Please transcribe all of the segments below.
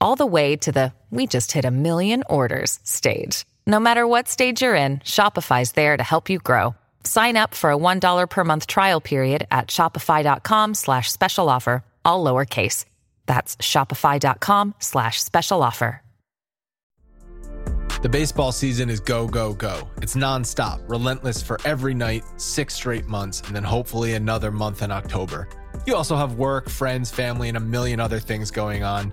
all the way to the we just hit a million orders stage. No matter what stage you're in, Shopify's there to help you grow. Sign up for a $1 per month trial period at shopify.com slash special offer, all lowercase. That's shopify.com slash special offer. The baseball season is go, go, go. It's nonstop, relentless for every night, six straight months, and then hopefully another month in October. You also have work, friends, family, and a million other things going on.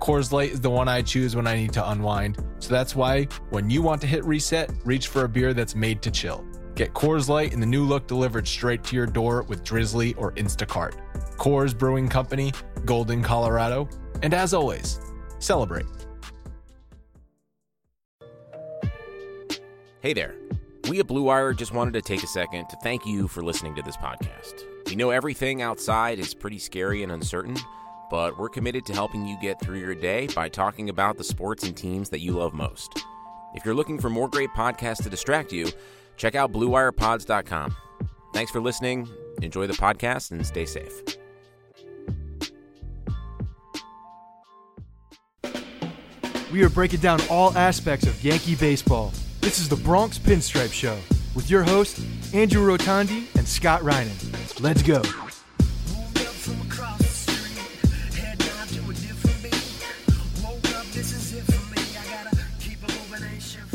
Coors Light is the one I choose when I need to unwind. So that's why when you want to hit reset, reach for a beer that's made to chill. Get Coors Light in the new look delivered straight to your door with Drizly or Instacart. Coors Brewing Company, Golden, Colorado. And as always, celebrate. Hey there. We at Blue Wire just wanted to take a second to thank you for listening to this podcast. We know everything outside is pretty scary and uncertain, but we're committed to helping you get through your day by talking about the sports and teams that you love most. If you're looking for more great podcasts to distract you, check out BlueWirePods.com. Thanks for listening. Enjoy the podcast and stay safe. We are breaking down all aspects of Yankee baseball. This is the Bronx Pinstripe Show with your hosts, Andrew Rotondi and Scott Reinen. Let's go.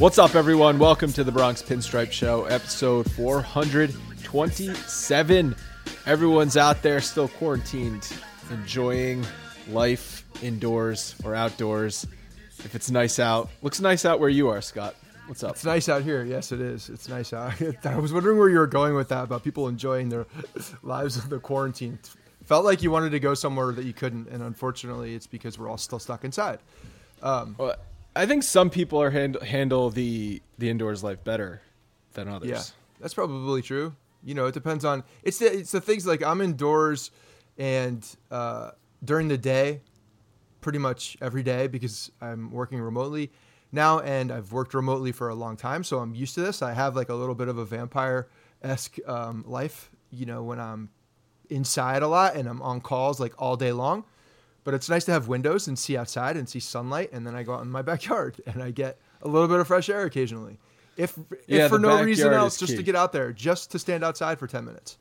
What's up, everyone? Welcome to the Bronx Pinstripe Show, episode 427. Everyone's out there still quarantined, enjoying life indoors or outdoors. If it's nice out, looks nice out where you are, Scott. What's up? It's nice out here. Yes, it is. It's nice out. I was wondering where you were going with that about people enjoying their lives of the quarantine. Felt like you wanted to go somewhere that you couldn't, and unfortunately, it's because we're all still stuck inside. Um, Well, I think some people are hand, handle the the indoors life better than others. Yeah, that's probably true. You know, it depends on it's the it's the things like I'm indoors and uh, during the day, pretty much every day because I'm working remotely now, and I've worked remotely for a long time, so I'm used to this. I have like a little bit of a vampire esque um, life, you know, when I'm inside a lot and I'm on calls like all day long. But it's nice to have windows and see outside and see sunlight, and then I go out in my backyard and I get a little bit of fresh air occasionally. If, if Yeah, for no reason else, just key. to get out there, just to stand outside for 10 minutes.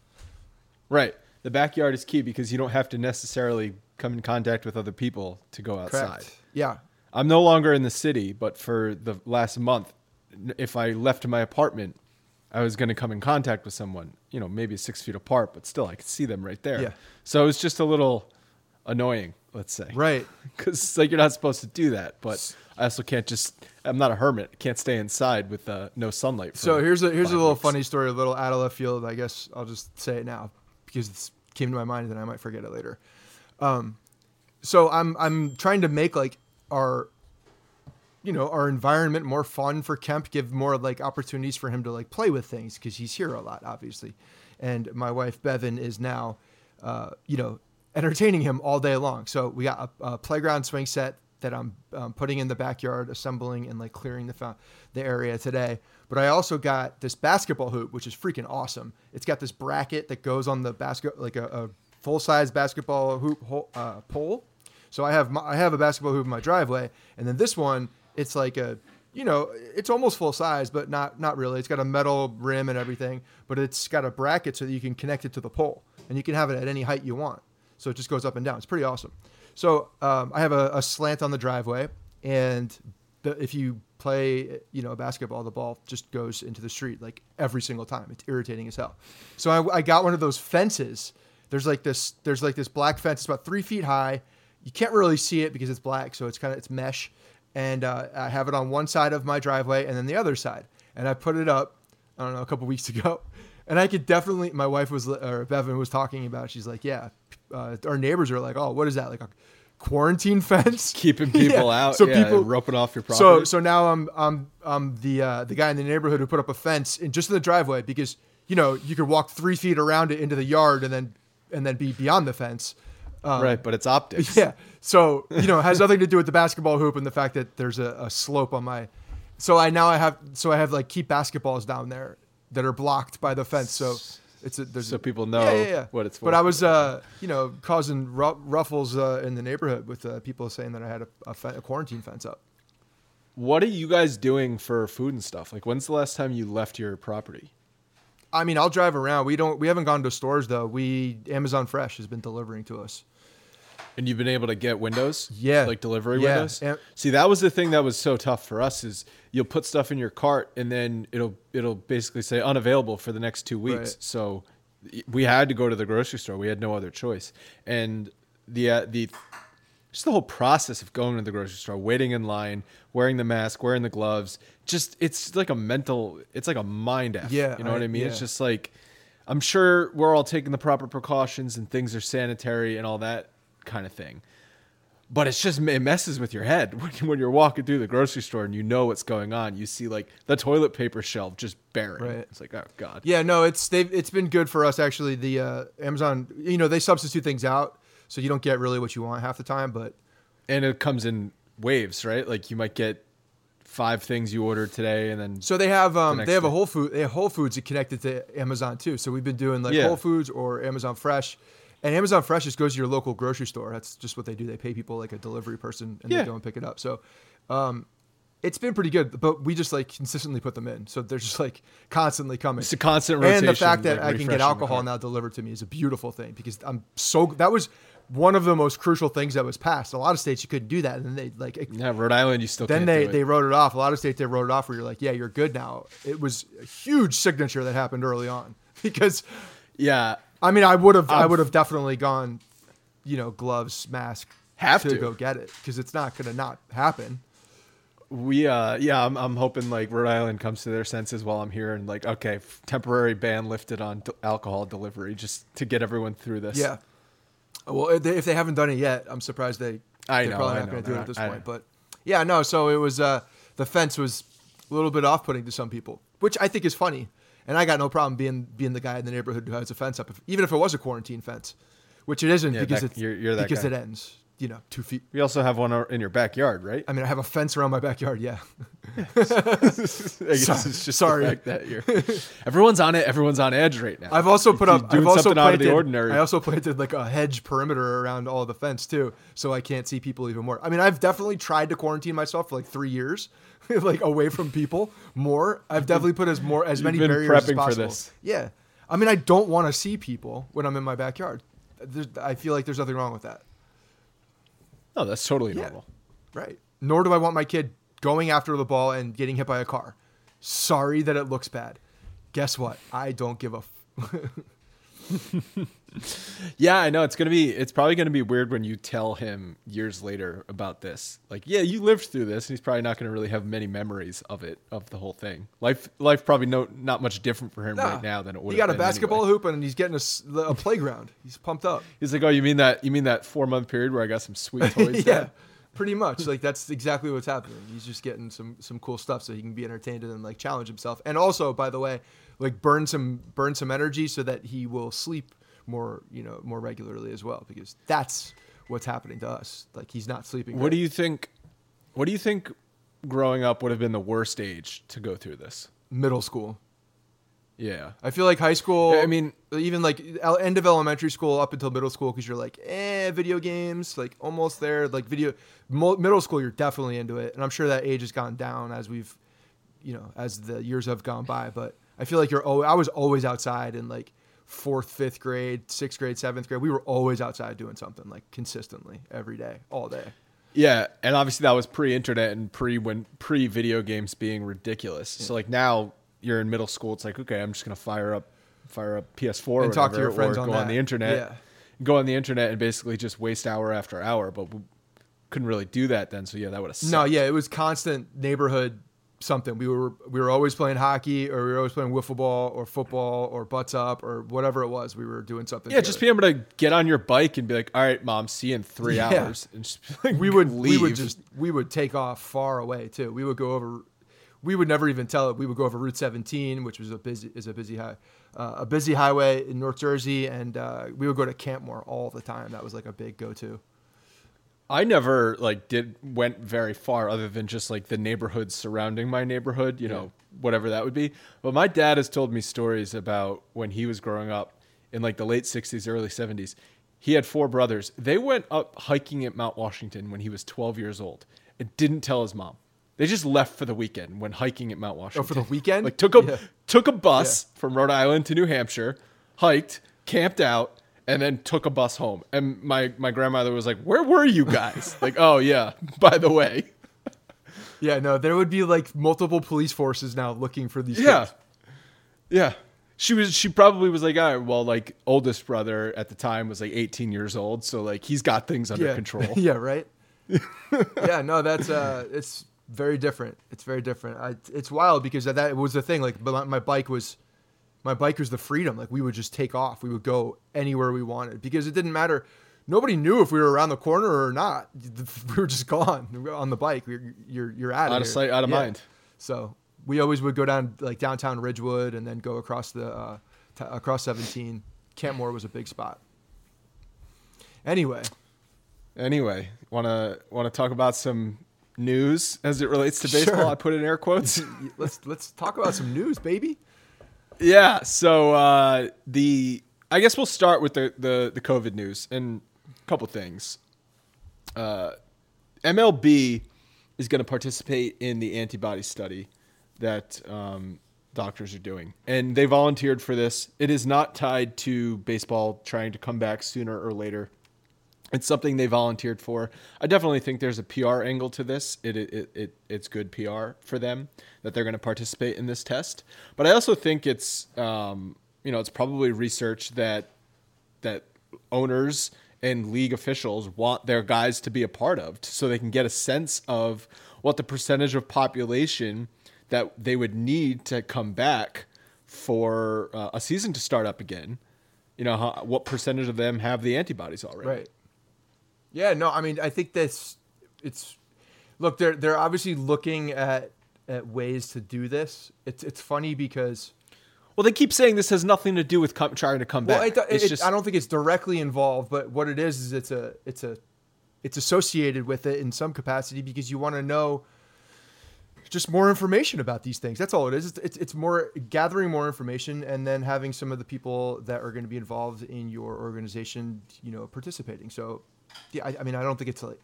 Right. The backyard is key because you don't have to necessarily come in contact with other people to go outside. Correct. Yeah. I'm no longer in the city, but for the last month, if I left my apartment, I was going to come in contact with someone, you know, maybe six feet apart, but still I could see them right there. Yeah. So it was just a little annoying, let's say. Right. Because like you're not supposed to do that, but I also can't just. I'm not a hermit. Can't stay inside with uh, no sunlight. For So here's a here's a little weeks. funny story, a little out of left field. I guess I'll just say it now. because it came to my mind and I might forget it later. Um, so I'm I'm trying to make like our you know our environment more fun for Kemp, give more like opportunities for him to like play with things because he's here a lot, obviously. And my wife Bevan is now, uh, you know, entertaining him all day long. So we got a, a playground swing set that I'm um, putting in the backyard, assembling and like clearing the the area today. But I also got this basketball hoop, which is freaking awesome. It's got this bracket that goes on the basket, like a, a full size basketball hoop uh, pole. So I have my, I have a basketball hoop in my driveway, and then this one, it's like a you know, it's almost full size, but not not really. It's got a metal rim and everything, but it's got a bracket so that you can connect it to the pole, and you can have it at any height you want. So it just goes up and down. It's pretty awesome. So um, I have a, a, slant on the driveway, and if you play, you know, basketball, the ball just goes into the street like every single time. It's irritating as hell. So I, I got one of those fences. There's like this. There's like this black fence. It's about three feet high. You can't really see it because it's black, so it's kind of it's mesh. And uh, I have it on one side of my driveway, and then the other side. And I put it up. I don't know a couple weeks ago, and I could definitely. My wife was or Bevan was talking about. It. She's like, yeah, uh, our neighbors are like, oh, what is that? Like a quarantine fence, keeping people yeah. out. So yeah, people roping off your property. So so now I'm I'm I'm the uh, the guy in the neighborhood who put up a fence in just in the driveway because you know you could walk three feet around it into the yard and then and then be beyond the fence. Um, right, but it's optics. Yeah. So you know, it has nothing to do with the basketball hoop and the fact that there's a, a slope on my. So I now I have so I have like keep basketballs down there that are blocked by the fence. So it's a, there's so people know yeah, yeah, yeah. what it's for. But I was, uh, you know, causing ruffles uh, in the neighborhood with uh, people saying that I had a, a, fe- a, quarantine fence up. What are you guys doing for food and stuff? Like, when's the last time you left your property? I mean, I'll drive around. We don't. We haven't gone to stores though. We Amazon Fresh has been delivering to us. And you've been able to get windows, yeah, like delivery yeah. windows. And, See, that was the thing that was so tough for us. Is you'll put stuff in your cart and then it'll it'll basically say unavailable for the next two weeks. Right. So we had to go to the grocery store. We had no other choice. And the uh, the just the whole process of going to the grocery store, waiting in line, wearing the mask, wearing the gloves, just it's like a mental, it's like a mind f. Yeah, you know I, what I mean. Yeah. It's just like I'm sure we're all taking the proper precautions and things are sanitary and all that kind of thing. But it's just it messes with your head when, when you're walking through the grocery store and you know what's going on. You see like the toilet paper shelf just barren. Right. It's like oh god. Yeah, no, it's they've it's been good for us actually. The uh, Amazon, you know, they substitute things out, so you don't get really what you want half the time. But and it comes in waves, right? Like you might get five things you ordered today, and then so they have um the they have day. a Whole Food they have Whole Foods connected to Amazon too. So we've been doing like yeah. Whole Foods or Amazon Fresh and Amazon Fresh just goes to your local grocery store. That's just what they do. They pay people like a delivery person and yeah. they go and pick it up. So um, it's been pretty good, but we just like consistently put them in. So they're just like constantly coming. It's a constant rotation. And the fact that like I can get alcohol now delivered to me is a beautiful thing because I'm so that was one of the most crucial things that was passed. A lot of states you couldn't do that, and then they like yeah, Rhode Island you still then they they wrote it off. A lot of states they wrote it off where you're like, yeah, you're good now. It was a huge signature that happened early on because yeah, I mean, I would have, I would have definitely gone, you know, gloves, mask, have to, to. go get it because it's not going to not happen. We, uh, yeah, I'm, I'm hoping like Rhode Island comes to their senses while I'm here and like, okay, temporary ban lifted on d- alcohol delivery just to get everyone through this. Yeah. Well, if they, if they haven't done it yet, I'm surprised they. I they're know, probably not going to do it at this I point, but yeah, no. So it was uh, the fence was a little bit off-putting to some people, which I think is funny and I got no problem being being the guy in the neighborhood who has a fence up, if, even if it was a quarantine fence, which it isn't yeah, because that, it's you're, you're because guy. it ends. You know, two feet. You also have one in your backyard, right? I mean, I have a fence around my backyard. Yeah. sorry, sorry. that you're, everyone's on it. Everyone's on edge right now. I've also put up. I've also planted, I also planted like a hedge perimeter around all the fence too, so I can't see people even more. I mean, I've definitely tried to quarantine myself for like three years, like away from people more. I've definitely put as more as many barriers as possible. Yeah, I mean, I don't want to see people when I'm in my backyard. There's, I feel like there's nothing wrong with that. No, that's totally yeah. normal. Right. Nor do I want my kid going after the ball and getting hit by a car. Sorry that it looks bad. Guess what? I don't give a. F- Yeah, I know it's gonna be. It's probably gonna be weird when you tell him years later about this. Like, yeah, you lived through this, and he's probably not gonna really have many memories of it, of the whole thing. Life, life probably no not much different for him Nah. right now than it would. He got a basketball Anyway. hoop and he's getting a playground. He's pumped up. He's like, oh, you mean that? You mean that four month period where I got some sweet toys? yeah, Dad?" pretty much. Like that's exactly what's happening. He's just getting some some cool stuff so he can be entertained and then like challenge himself. And also, by the way, like burn some burn some energy so that he will sleep more, you know, more regularly as well because that's what's happening to us. Like he's not sleeping. What do you think? What do you think? Growing up would have been the worst age to go through this. middle school? Yeah, I feel like high school. I mean- even like end of elementary school up until middle school because you're like, eh, video games, like almost there. Like video, mo- middle school, you're definitely into it, and I'm sure that age has gone down as we've, you know, as the years have gone by. But I feel like you're. Oh, I was always outside in like fourth, fifth grade, sixth grade, seventh grade. We were always outside doing something like consistently every day, all day. Yeah, and obviously that was pre-internet and pre when pre-video games being ridiculous. So like now you're in middle school, it's like okay, I'm just gonna fire up, fire up PS4 or And talk to your friends or on go on the internet, Yeah. go on the internet and basically just waste hour after hour. But we couldn't really do that then. So yeah, that would have No, yeah, it was constant neighborhood something. We were we were always playing hockey, or we were always playing wiffle ball, or football, or butts up, or whatever it was. We were doing something. Yeah, just together. being able to get on your bike and be like, all right, mom, see you in three Yeah. hours, and just like, we would leave. we would just we would take off far away too. We would go over. We would never even tell it. We would go over Route 17, which was a busy is a busy high, uh, a busy highway in North Jersey, and uh, we would go to Campmor all the time. That was like a big go to. I never like did went very far other than just like the neighborhoods surrounding my neighborhood, you know, whatever that would be. But my dad has told me stories about when he was growing up in like the late 60s, early 70s. He had four brothers. They went up hiking at Mount Washington when he was 12 years old and didn't tell his mom. They just left for the weekend when hiking at Mount Washington. Oh, for the weekend? Like took a Yeah. took a bus from Rhode Island to New Hampshire, hiked, camped out, and then took a bus home. And my my grandmother was like, "Where were you guys?" like, "Oh yeah, by the way." Yeah, no, there would be like multiple police forces now looking for these. Yeah. kids. Yeah. She was she probably was like, "All right, well, like oldest brother at the time was like 18 years old, so like he's got things under yeah. control." yeah, right. yeah, no, that's uh, it's very different. It's very different. I, it's wild because that, that was the thing. Like, my, my bike was, my bike was the freedom. Like, we would just take off. We would go anywhere we wanted because it didn't matter. Nobody knew if we were around the corner or not. We were just gone We were on the bike. You're you're, you're out of Out of here. sight, out of Yeah. mind. So we always would go down like downtown Ridgewood and then go across the uh, t- across 17. Campmor was a big spot. Anyway, Anyway, want to want to talk about some news as it relates to baseball? Sure. I put in air quotes. let's let's talk about some news, baby. Yeah. So uh, the I guess we'll start with the the, the COVID news and a couple things. Uh, MLB is going to participate in the antibody study that um, doctors are doing, and they volunteered for this. It is not tied to baseball trying to come back sooner or later. It's something they volunteered for. I definitely think there's a PR angle to this. It it, it, it it's good PR for them that they're going to participate in this test. But I also think it's um, you know it's probably research that that owners and league officials want their guys to be a part of, so they can get a sense of what the percentage of population that they would need to come back for uh, a season to start up again. You know, how, what percentage of them have the antibodies already? Right. Yeah, no, I mean, I think this it's look, they're they're obviously looking at at ways to do this. It's it's funny because Well, they keep saying this has nothing to do with com- trying to come well, back. it, it's it, just I don't think it's directly involved, but what it is is it's a it's a it's associated with it in some capacity because you want to know just more information about these things. That's all it is. It's, it's, it's more gathering more information and then having some of the people that are going to be involved in your organization, you know, participating. So, yeah, I, I mean, I don't think it's like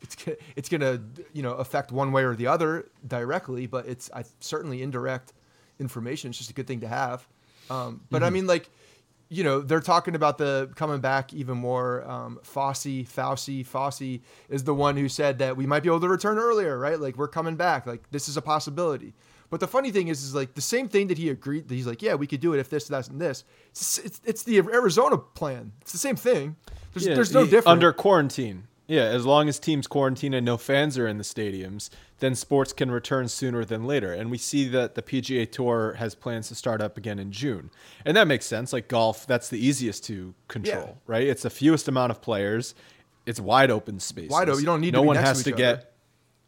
it's it's gonna you know affect one way or the other directly, but it's I, certainly indirect information. It's just a good thing to have. Um, but I mean, like you know, they're talking about the coming back even more. Um, Fossey, Fauci, Fossey is the one who said that we might be able to return earlier, right? Like we're coming back. Like this is a possibility. But the funny thing is, is like the same thing that he agreed. That he's like, yeah, we could do it if this, that, and this. It's, it's, it's the Arizona plan. It's the same thing. There's, Yeah, there's no difference. under quarantine. Yeah, as long as teams quarantine and no fans are in the stadiums, then sports can return sooner than later. And we see that the PGA Tour has plans to start up again in June, and that makes sense. Like golf, that's the easiest to control, Yeah. right? It's the fewest amount of players. It's wide open space. Wide open. You don't need to no be one has to to, get. other.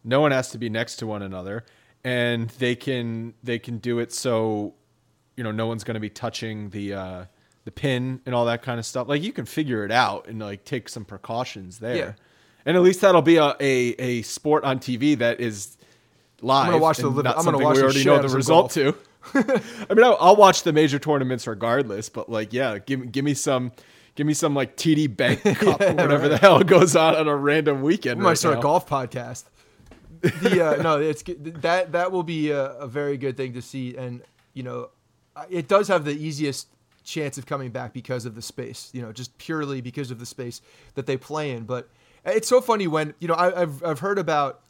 No one has to be next to one another, and they can they can do it so, you know, no one's going to be touching the. Uh, the pin and all that kind of stuff. Like you can figure it out and like take some precautions there. Yeah. And at least that'll be a, a, a sport on TV that is live. I'm gonna watch the and liv- not I'm gonna watch we already know the result to. I mean, I'll, I'll watch the major tournaments regardless, but like, yeah, give give me some, give me some like TD Bank Cup or whatever the hell goes on on a random weekend. We might right start now. a golf podcast. The uh, no, it's that that will be a, a very good thing to see, and you know, it does have the easiest chance of coming back because of the space. You know, just purely because of the space that they play in. But it's so funny when you know I, I've I've heard about.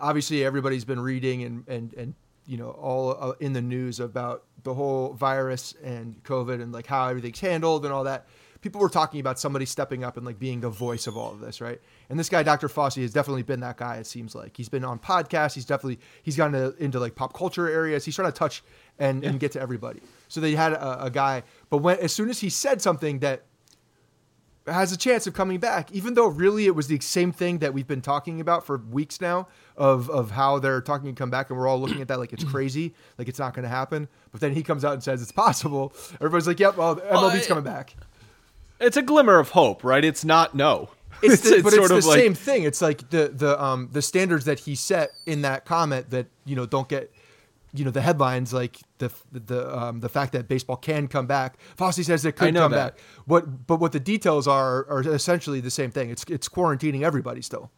Obviously, everybody's been reading and and and you know all uh, in the news about the whole virus and COVID and like how everything's handled and all that. People were talking about somebody stepping up and like being the voice of all of this, right? And this guy, Dr. Fossey, has definitely been that guy. It seems like he's been on podcasts. He's definitely he's gotten to, into like pop culture areas. He's trying to touch and, and get to everybody. So they had a, a guy, but when as soon as he said something that has a chance of coming back, even though really it was the same thing that we've been talking about for weeks now of of how they're talking to come back, and we're all looking at that like it's crazy, like it's not going to happen. But then he comes out and says it's possible. Everybody's like, "Yep, well, MLB's I- coming back." It's a glimmer of hope, right? It's not no. It's, the, but it's the like- same thing. It's like the the um the standards that he set in that comment that you know don't get you know the headlines like the the um the fact that baseball can come back. Fossey says it could come that. back. What but what the details are are essentially the same thing. It's it's quarantining everybody still.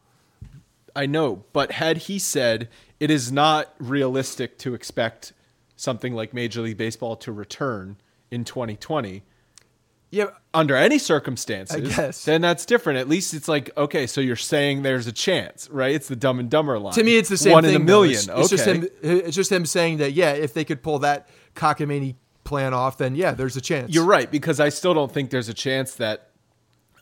I know, but had he said it is not realistic to expect something like Major League Baseball to return in 2020 Yeah, under any circumstances, I guess. then that's different. At least it's like, okay, so you're saying there's a chance, right? It's the dumb and dumber line. to me it's the same One thing. in a million. It's, okay. it's just him. It's just him saying that yeah, if they could pull that cockamamie plan off, then yeah, there's a chance. You're right because I still don't think there's a chance that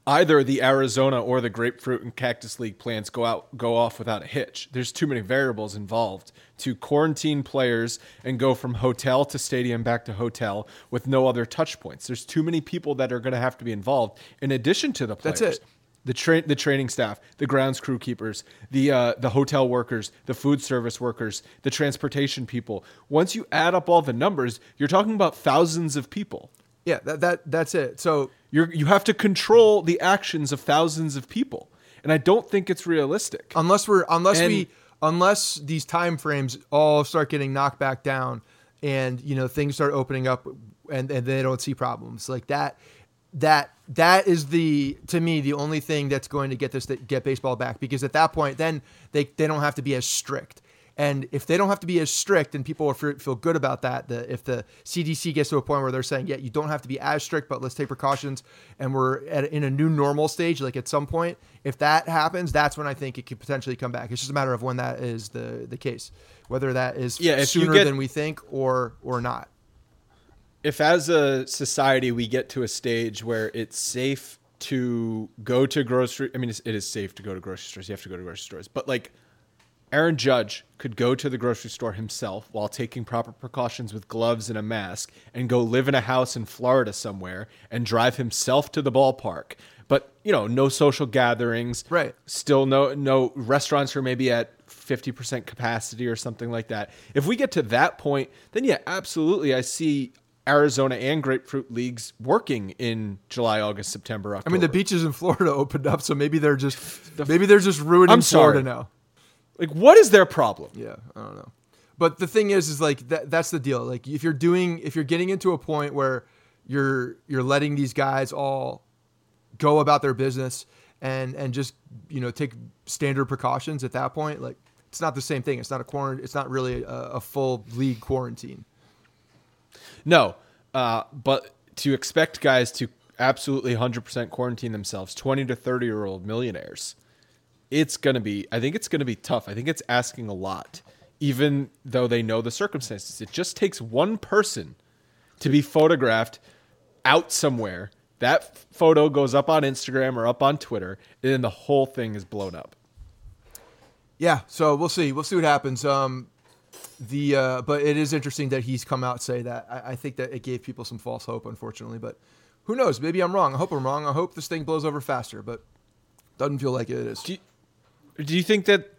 either the Arizona or the Grapefruit and Cactus League plans go out go off without a hitch. There's too many variables involved to quarantine players and go from hotel to stadium back to hotel with no other touch points. There's too many people that are going to have to be involved in addition to the players. That's it. The tra- the training staff, the grounds crew keepers, the uh, the hotel workers, the food service workers, the transportation people. Once you add up all the numbers, you're talking about thousands of people. Yeah, that that that's it. So You're you have to control the actions of thousands of people, and I don't think it's realistic. unless we're unless And- we unless these time frames all start getting knocked back down and you know things start opening up and, and they don't see problems like that that that is the to me the only thing that's going to get this get baseball back because at that point then they they don't have to be as strict and if they don't have to be as strict and people feel feel good about that the, if the cdc gets to a point where they're saying yeah you don't have to be as strict but let's take precautions and we're at, in a new normal stage like at some point if that happens that's when i think it could potentially come back. It's just a matter of when that is the the case whether that is Yeah, sooner get- than we think or or not. If as a society we get to a stage where it's safe to go to grocery I mean it is safe to go to grocery stores. You have to go to grocery stores. But like Aaron Judge could go to the grocery store himself while taking proper precautions with gloves and a mask and go live in a house in Florida somewhere and drive himself to the ballpark but you know no social gatherings Right. still no no restaurants are maybe at 50% capacity or something like that. If we get to that point, then yeah, absolutely I see Arizona and grapefruit leagues working in July, August, September, i mean the beaches in florida opened up so maybe they're just maybe they're just ruining I'm sorry. florida now like what is their problem? Yeah, I don't know. But the thing is, is like that, that's the deal. Like if you're doing, if you're getting into a point where you're you're letting these guys all go about their business and and just you know take standard precautions at that point, like it's not the same thing. It's not a quarantine. It's not really a, a full league quarantine. No, uh, but to expect guys to absolutely 100% quarantine themselves, 20 to 30 year old millionaires, it's going to be, I think it's going to be tough. I think it's asking a lot even though they know the circumstances. It just takes one person to be photographed out somewhere. That photo goes up on Instagram or up on Twitter, and then the whole thing is blown up. Yeah, so we'll see. We'll see what happens. Um, the uh, but it is interesting that he's come out say that. I, I think that it gave people some false hope, unfortunately. But who knows? Maybe I'm wrong. I hope I'm wrong. I hope this thing blows over faster, but doesn't feel like it is. Do you, do you think that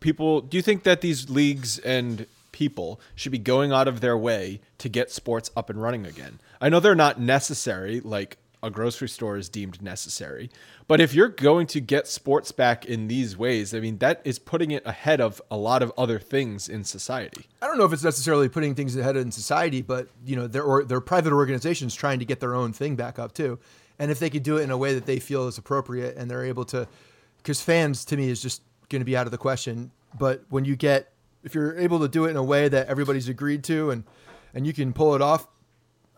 people? Do you think that these leagues and people should be going out of their way to get sports up and running again? I know they're not necessary, like a grocery store is deemed necessary. But if you're going to get sports back in these ways, I mean, that is putting it ahead of a lot of other things in society. I don't know if it's necessarily putting things ahead in society, but you know, they're or they're private organizations trying to get their own thing back up too. And if they could do it in a way that they feel is appropriate and they're able to, because fans to me is just going to be out of the question. But when you get, if you're able to do it in a way that everybody's agreed to and and you can pull it off,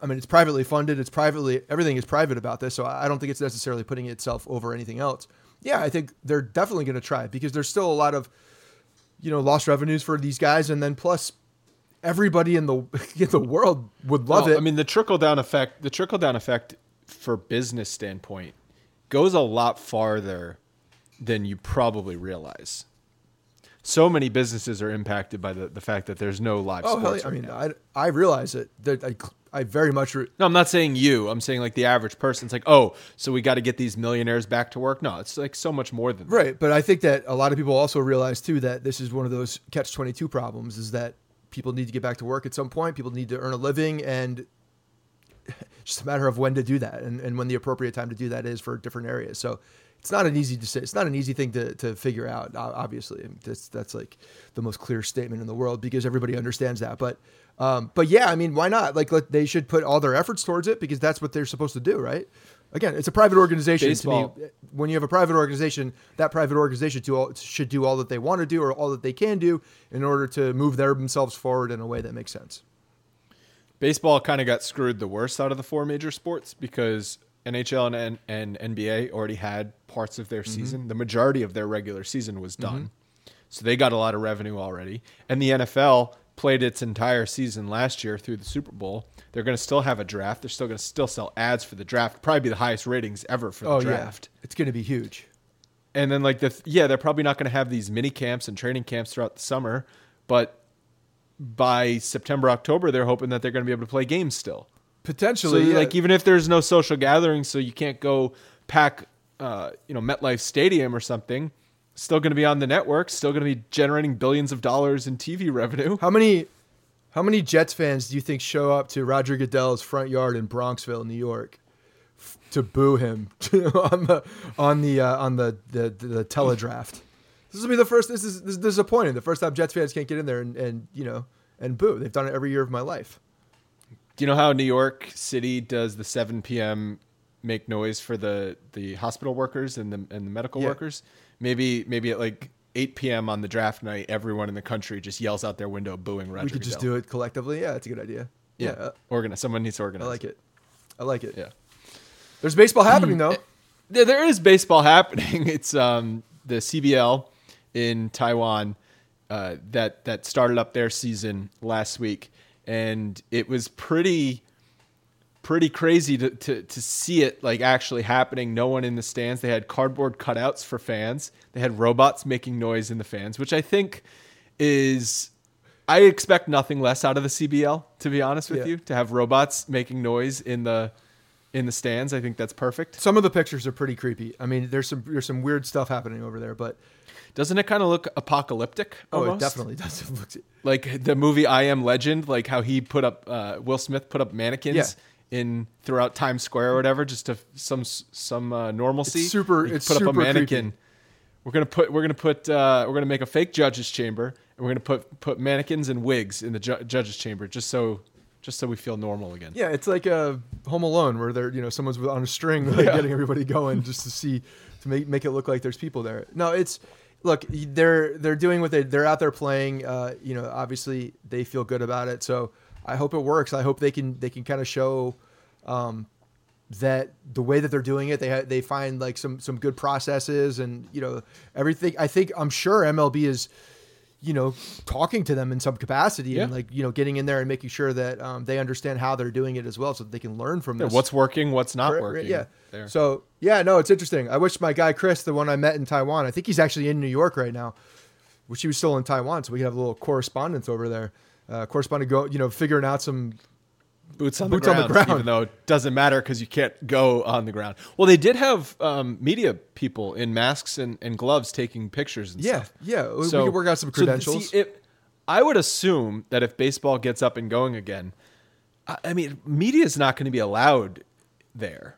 I mean, it's privately funded. It's privately everything is private about this, so I don't think it's necessarily putting itself over anything else. Yeah, I think they're definitely going to try because there's still a lot of you know lost revenues for these guys, and then plus everybody in the in the world would love well, it. I mean, the trickle down effect, the trickle down effect for business standpoint goes a lot farther than you probably realize. So many businesses are impacted by the, the fact that there's no live oh, sports. hell, right I mean, now. I I realize it. That I I very much. Re- No, I'm not saying you. I'm saying like the average person. It's like, oh, so we got to get these millionaires back to work. No, it's like so much more than that. Right, but I think that a lot of people also realize too that this is one of those catch twenty two problems. Is that people need to get back to work at some point. People need to earn a living, and it's just a matter of when to do that, and, and when the appropriate time to do that is for different areas. So it's not an easy to say. It's not an easy thing to, to figure out. Obviously, that's that's like the most clear statement in the world because everybody understands that. But um, but yeah, I mean, why not? Like, let, they should put all their efforts towards it because that's what they're supposed to do, right? Again, it's a private organization. Baseball. To me, when you have a private organization, that private organization to all, should do all that they want to do or all that they can do in order to move their, themselves forward in a way that makes sense. Baseball kind of got screwed the worst out of the four major sports because NHL and, and, and NBA already had parts of their mm-hmm. season. The majority of their regular season was mm-hmm. done. So they got a lot of revenue already. And the NFL played its entire season last year through the Super Bowl. They're going to still have a draft. They're still going to still sell ads for the draft. Probably be the highest ratings ever for the Oh draft. yeah, it's going to be huge. And then like the yeah, they're probably not going to have these mini camps and training camps throughout the summer, but by September October they're hoping that they're going to be able to play games still. So Potentially, yeah. like even if there's no social gatherings, so you can't go pack uh, you know MetLife Stadium or something, still going to be on the network, still going to be generating billions of dollars in TV revenue. How many how many Jets fans do you think show up to Roger Goodell's front yard in Bronxville, New York, f- to boo him on the on the uh, on the, the the teledraft? This will be the first. This is this is disappointing. The first time Jets fans can't get in there and, and you know and boo. They've done it every year of my life. Do you know how New York City does the 7 p.m. make noise for the the hospital workers and the and the medical Yeah. workers? Maybe maybe at like 8 p.m. on the draft night, everyone in the country just yells out their window booing Roger. we could just do it collectively. Yeah, that's a good idea. Yeah, uh, organize. Someone needs to organize. I like it. I like it. Yeah. There's baseball happening though. There, there is baseball happening. It's um, the CBL in Taiwan uh, that that started up their season last week, and it was pretty pretty crazy to, to, to see it like actually happening. No one in the stands. They had cardboard cutouts for fans. They had robots making noise in the fans, which I think is I expect nothing less out of the CBL. To be honest with Yeah. you, to have robots making noise in the in the stands, I think that's perfect. Some of the pictures are pretty creepy. I mean, there's some there's some weird stuff happening over there, but Doesn't it kind of look apocalyptic? oh, it definitely does. It looks Like the movie I Am Legend, like how he put up uh, Will Smith put up mannequins Yeah. in throughout Times Square or whatever, just to some some uh, normalcy. It's super- it's put up a mannequin. creepy. We're gonna put we're gonna put uh, we're gonna make a fake judges chamber, and we're gonna put put mannequins and wigs in the ju- judges chamber, just so just so we feel normal again. Yeah, it's like a Home Alone where they're you know someone's on a string like getting everybody going just to see to make make it look like there's people there. No, it's look they're they're doing what they they're out there playing. Uh, you know, obviously they feel good about it. So I hope it works. I hope they can they can kind of show um, that the way that they're doing it, they ha- they find like some some good processes and you know everything. I think I'm sure MLB is you know, talking to them in some capacity and like you know, getting in there and making sure that um, they understand how they're doing it as well, so that they can learn from Yeah, this. what's working, what's not Right, right, working. Yeah. There. So yeah, no, it's interesting. I wish my guy Chris, the one I met in Taiwan, I think he's actually in New York right now. which he was still in Taiwan, so we could have a little correspondence over there. Uh, corresponding, go, you know, figuring out some. Boots on Boots the on the ground, ground. even though it doesn't matter because you can't go on the ground. Well, they did have um, media people in masks and, and gloves taking pictures and Yeah, stuff. yeah. We, we could work out some so credentials. see, it- I would assume that if baseball gets up and going again, I, I mean, media is not going to be allowed there,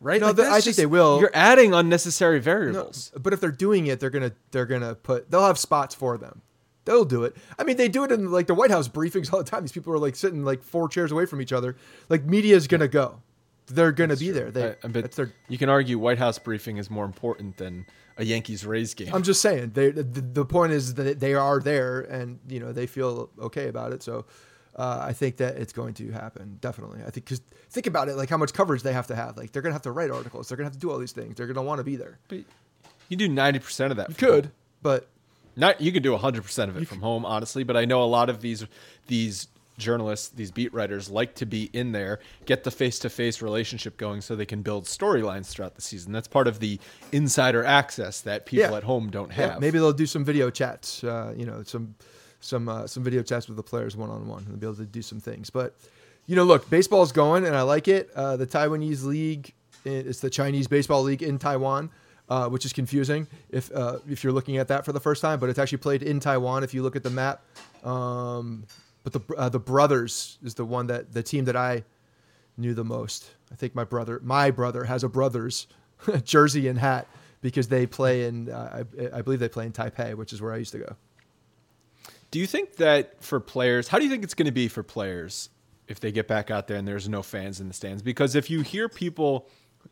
right? No, th- that's I think they will. You're adding unnecessary No, variables. but if they're doing it, they're gonna they're gonna put they'll have spots for them. They'll do it. I mean, they do it in like the White House briefings all the time. These people are like sitting like four chairs away from each other. Like media is gonna go. They're gonna be there. They I- I that's their you can argue White House briefing is more important than a Yankees Rays game. I'm just saying. They the, the point is that they are there, and you know they feel okay about it. So uh, I think that it's going to happen. Definitely. I think because think about it, like how much coverage they have to have. Like they're gonna have to write articles. They're gonna have to do all these things. They're gonna want to be there. But you do ninety percent of that. You could, but Not you could do hundred percent of it from home, honestly. But I know a lot of these these journalists, these beat writers, like to be in there, get the face to face relationship going, so they can build storylines throughout the season. That's part of the insider access that people Yeah. at home don't yeah, have. maybe they'll do some video chats. Uh, you know, some some uh, some video chats with the players one on one, and they'll be able to do some things. But you know, look, baseball's going, and I like it. Uh, the Taiwanese league, it's the Chinese baseball league in Taiwan. Uh, which is confusing if uh, if you're looking at that for the first time, but it's actually played in Taiwan. If you look at the map, um, but the uh, the brothers is the one that the team that I knew the most. I think my brother, my brother has a brothers jersey and hat because they play in, uh, I, I believe they play in Taipei, which is where I used to go. Do you think that for players, how do you think it's going to be for players if they get back out there and there's no fans in the stands? Because if you hear people,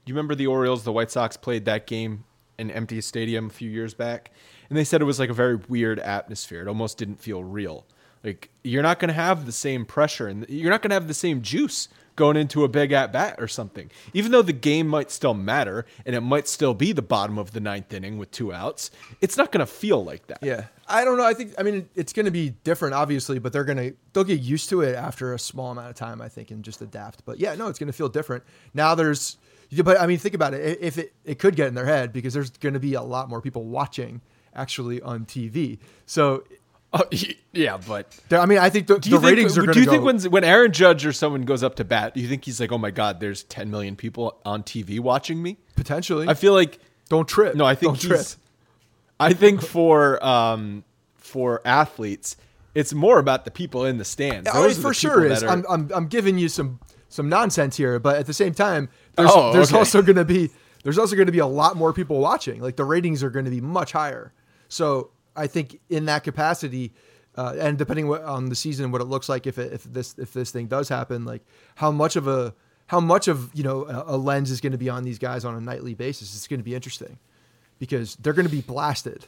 you remember the Orioles, the White Sox played that game in empty stadium a few years back, and they said it was like a very weird atmosphere. It almost didn't feel real. Like you're not going to have the same pressure and you're not going to have the same juice going into a big at bat or something. Even though the game might still matter and it might still be the bottom of the ninth inning with two outs, it's not going to feel like that. Yeah, I don't know. I think I mean it's going to be different, obviously, but they're going to they'll get used to it after a small amount of time, I think, and just adapt. But yeah, no, it's going to feel different now. There's, yeah, but I mean, think about it. If it it could get in their head because there's going to be a lot more people watching actually on TV. So Oh, yeah, but I mean, I think the, Do you the think, ratings are going Do you go. think when when Aaron Judge or someone goes up to bat, do you think he's like, "Oh my God, there's 10 million people on TV watching me"? potentially, I feel like don't trip. no. I think don't he's. I think for um for athletes, it's more about the people in the stands. I mean, Those are for people sure is. are- I'm, I'm, I'm giving you some some nonsense here, but at the same time, there's, Oh, there's okay. also going to be there's also going to be a lot more people watching. Like the ratings are going to be much higher. So I think in that capacity, uh, and depending what, on the season, what it looks like, if it, if this if this thing does happen, like how much of a how much of you know a, a lens is going to be on these guys on a nightly basis. It's going to be interesting because they're going to be blasted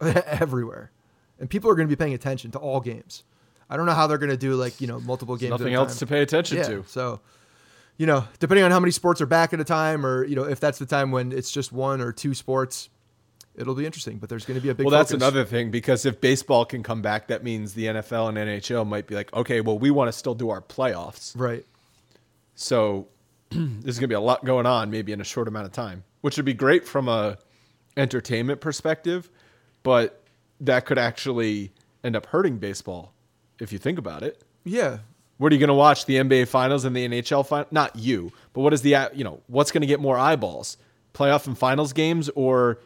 everywhere, and people are going to be paying attention to all games. I don't know how they're going to do like you know multiple games. nothing else to pay attention yeah, to. So, you know, depending on how many sports are back at a time, or you know, if that's the time when it's just one or two sports, it'll be interesting. But there's going to be a big. Well, that's another thing because if baseball can come back, that means the NFL and NHL might be like, okay, well, we want to still do our playoffs. right. So there's going to be a lot going on maybe in a short amount of time, which would be great from a entertainment perspective, but that could actually end up hurting baseball if you think about it. Yeah. What are you going to watch the NBA finals and the NHL final? Not you, but what is the you know, what's going to get more eyeballs? Playoff and finals games or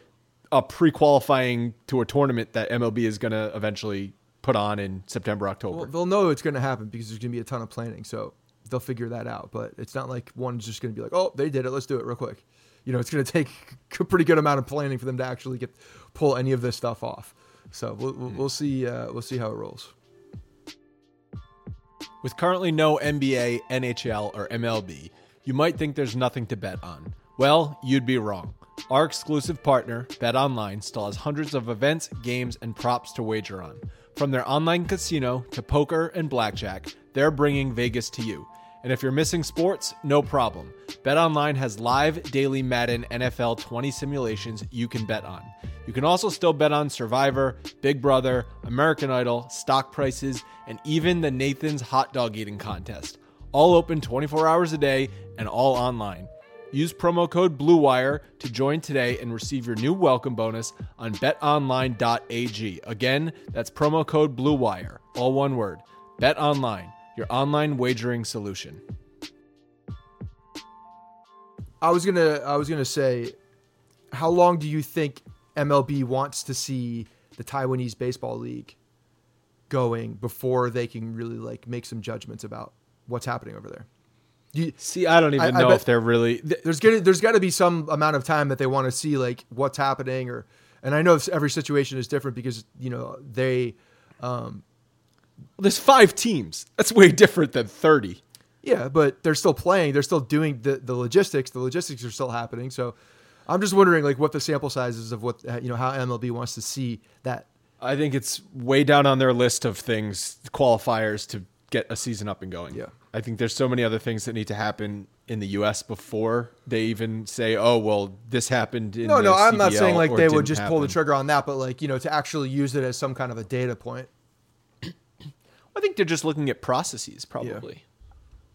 a pre-qualifying to a tournament that MLB is going to eventually put on in September, October. Well, they'll know it's going to happen because there's going to be a ton of planning, so they'll figure that out. But it's not like one's just going to be like, "Oh, they did it. Let's do it real quick." You know, it's going to take a pretty good amount of planning for them to actually get pull any of this stuff off. So we'll, we'll, we'll see. Uh, we'll see how it rolls. With currently no NBA, NHL, or MLB, you might think there's nothing to bet on. Well, you'd be wrong. Our exclusive partner, BetOnline, still has hundreds of events, games, and props to wager on. From their online casino to poker and blackjack, they're bringing Vegas to you. And if you're missing sports, no problem. BetOnline has live daily Madden NFL 20 simulations you can bet on. You can also still bet on Survivor, Big Brother, American Idol, stock prices, and even the Nathan's hot dog eating contest. All open 24 hours a day and all online. Use promo code BLUEWIRE to join today and receive your new welcome bonus on betonline.ag. Again, that's promo code BLUEWIRE, all one word. BetOnline, your online wagering solution. I was gonna I was gonna say, how long do you think MLB wants to see the Taiwanese baseball league going before they can really like make some judgments about what's happening over there? You, See, I don't even I- I know bet- if they're really. th- there's gonna there's got to be some amount of time that they want to see like what's happening or and I know every situation is different because you know they um, There's five teams. That's way different than 30. Yeah, but they're still playing. They're still doing the, the logistics. The logistics are still happening. So I'm just wondering like what the sample size is of what you know how MLB wants to see that. I think it's way down on their list of things, qualifiers to get a season up and going. Yeah. I think there's so many other things that need to happen in the U.S. before they even say, "Oh, well, this happened." In No, no, I'm not saying like they would just pull the trigger on that, but like you know to actually use it as some kind of a data point. I think they're just looking at processes, probably.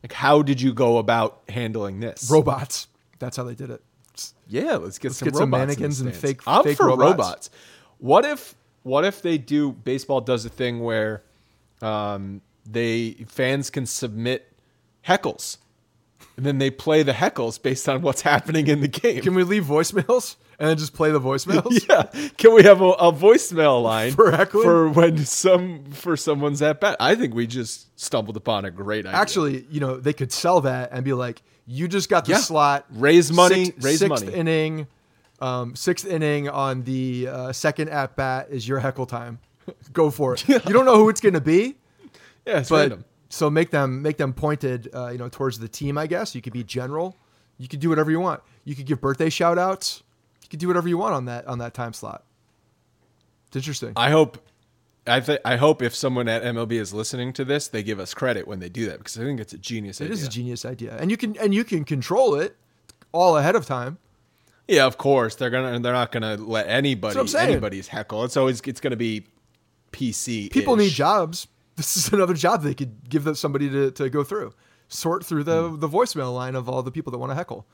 Like, how did you go about handling this? Robots. That's how they did it. Yeah, let's get some get some robots in the mannequins and stands. fake- I'm fake for robots. robots. What if what if they do baseball does a thing where um, they fans can submit heckles, and then they play the heckles based on what's happening in the game. Can we leave voicemails and then just play the voicemails? yeah, can we have a, a voicemail line For for when some for someone's at bat? I think we just stumbled upon a great idea. Actually, you know they could sell that and be like, you just got the Yeah. slot, Raise money, sixth, raise sixth money. inning, um, sixth inning on the uh, second at bat is your heckle time. Go for it. You don't know who it's going to be, yeah, it's but random. so make them make them pointed, uh, you know, towards the team. I guess you could be general. You could do whatever you want. You could give birthday shout outs. You can do whatever you want on that on that time slot. It's interesting. I hope I th- I hope if someone at MLB is listening to this, they give us credit when they do that because I think it's a genius It idea. is a genius idea, and you can and you can control it all ahead of time. yeah, of course they're gonna they're not gonna let anybody That's what I'm saying. anybody's heckle. It's always it's gonna be PC. People need jobs. This is another job they could give somebody to, to go through, sort through the Hmm. the voicemail line of all the people that want to heckle.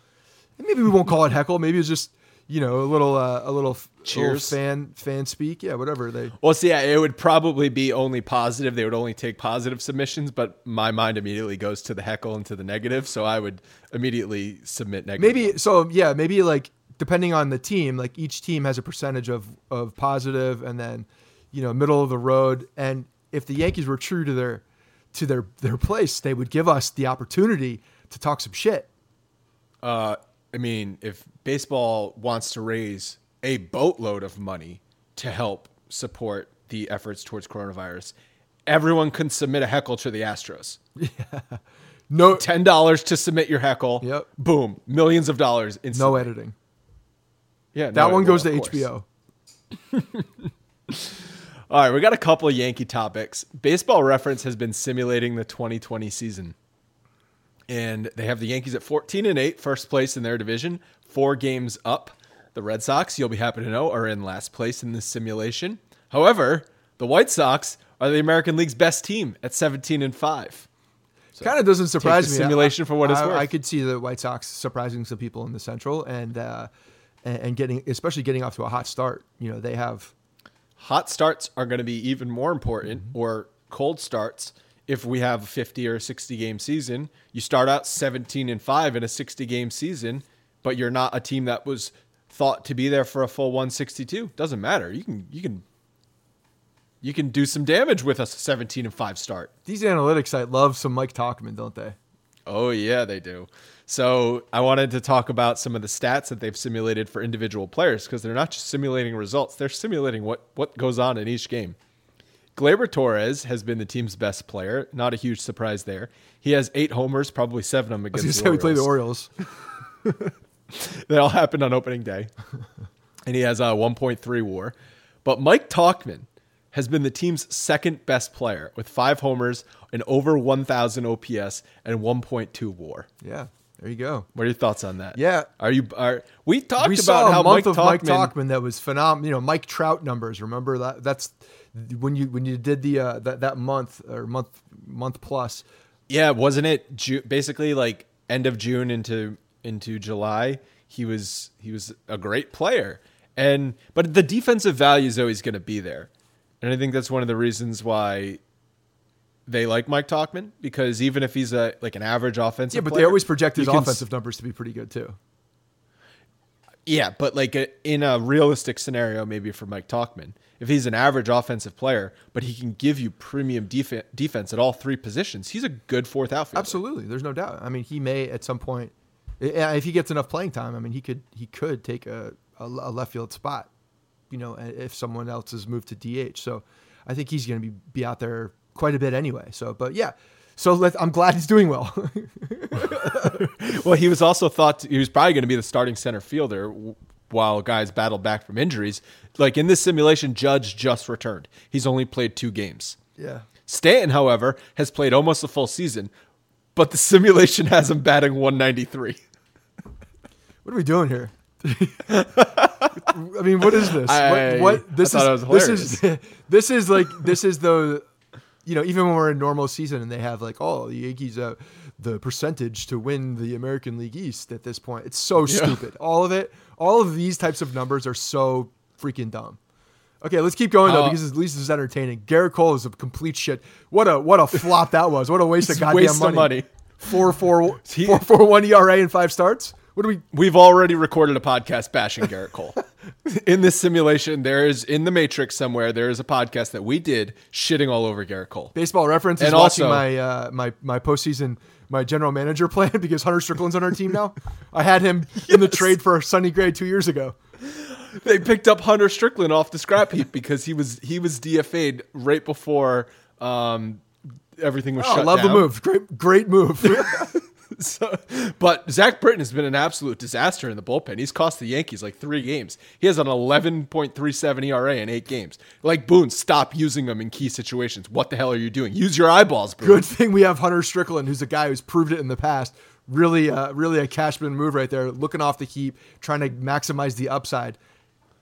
And maybe we won't call it heckle. Maybe it's just you know a little uh, a little, Cheers. little fan fan speak. Yeah, whatever they. Well, see, yeah, it would probably be only positive. They would only take positive submissions, but my mind immediately goes to the heckle and to the negative, so I would immediately submit negative. Maybe ones. so. Yeah, maybe like depending on the team, like each team has a percentage of of positive and then you know middle of the road. And if the Yankees were true to their to their their place, they would give us the opportunity to talk some shit. Uh, I mean, if baseball wants to raise a boatload of money to help support the efforts towards coronavirus, everyone can submit a heckle to the Astros. Yeah. No, Ten dollars to submit your heckle. Yep. Boom, millions of dollars. no editing. Yeah, no, That one goes to. HBO. All right, we got a couple of Yankee topics. Baseball Reference has been simulating the 2020 season. And they have the Yankees at 14 and 8, first place in their division, four games up. The Red Sox, you'll be happy to know, are in last place in this simulation. However, the White Sox are the American League's best team at 17 and 5. kind of doesn't surprise me. simulation I- for what it's I, worth. I could see the White Sox surprising some people in the Central and uh, and, and getting especially getting off to a hot start. You know, they have Hot starts are going to be even more important, Mm-hmm. or cold starts. If we have a 50 or 60 game season, you start out 17 and 5 in a 60 game season, but you're not a team that was thought to be there for a full 162. Doesn't matter. You can you can you can do some damage with a 17 and 5 start. these analytics site love some Mike Tauchman, don't they? Oh yeah, they do. So I wanted to talk about some of the stats that they've simulated for individual players because they're not just simulating results; they're simulating what what goes on in each game. Gleyber Torres has been the team's best player. Not a huge surprise there. He has eight homers, probably seven of them I was against the say we play the Orioles. Orioles. That all happened on opening day. and he has a 1.3 WAR. But Mike Tauchman has been the team's second best player with five homers and over 1,000 OPS and 1.2 WAR. Yeah, There you go. What are your thoughts on that? Yeah. Are you are we talked we about how month Mike of Mike Tauchman, Tauchman that was phenomenal. You know, Mike Trout numbers. Remember that? That's when you when you did the uh, that that month or month month plus. Yeah, wasn't it Ju- basically like end of June into into July? He was he was a great player, and but the defensive value is always going to be there, and I think that's one of the reasons why they like Mike Tauchman because even if he's a like an average offensive, Yeah, but they always project his you can s- offensive numbers to be pretty good too. Yeah, but like a, in a realistic scenario, maybe for Mike Tauchman, if he's an average offensive player, but he can give you premium def- defense at all three positions, he's a good fourth outfielder. Absolutely, there's no doubt. I mean, he may at some point, if he gets enough playing time. I mean, he could he could take a, a, a left field spot, you know, if someone else has moved to DH. So, I think he's going to be be out there quite a bit anyway. So, but yeah, so let, I'm glad he's doing well. Well, he was also thought to, he was probably going to be the starting center fielder while guys battled back from injuries. Like in this simulation, Judge just returned. He's only played two games. yeah. Stanton, however, has played almost a full season, but the simulation has him batting 193. What are we doing here? I mean, what is this? I- what, what this I is this is this is like this is the you know even when we're in normal season and they have like oh the Yankees uh, the percentage to win the American League East at this point it's so stupid all of it all of these types of numbers are so freaking dumb. Okay, let's keep going though Uh, because at least this is entertaining. Gerrit Cole is a complete shit. What a what a flop that was. What a waste of goddamn waste of money. money. Four four He- four four one ERA and five starts. What do we? We've already recorded a podcast bashing Gerrit Cole. in this simulation, there is in the Matrix somewhere, there is a podcast that we did shitting all over Gerrit Cole. Baseball Reference is And watching also- my uh, my my postseason my general manager plan because Hunter Strickland's on our team now. I had him in the trade for Sonny Gray two years ago. They picked up Hunter Strickland off the scrap heap because he was he was DFA'd right before um, everything was Oh, shut love the move. Great great move. So, but Zach Britton has been an absolute disaster in the bullpen. He's cost the Yankees like three games. He has an 11.37 ERA in eight games. Like Boone, stop using him in key situations. What the hell are you doing? Use your eyeballs, Boone. Good thing we have Hunter Strickland, who's a guy who's proved it in the past. Really, uh, really a Cashman move right there. Looking off the heap, trying to maximize the upside.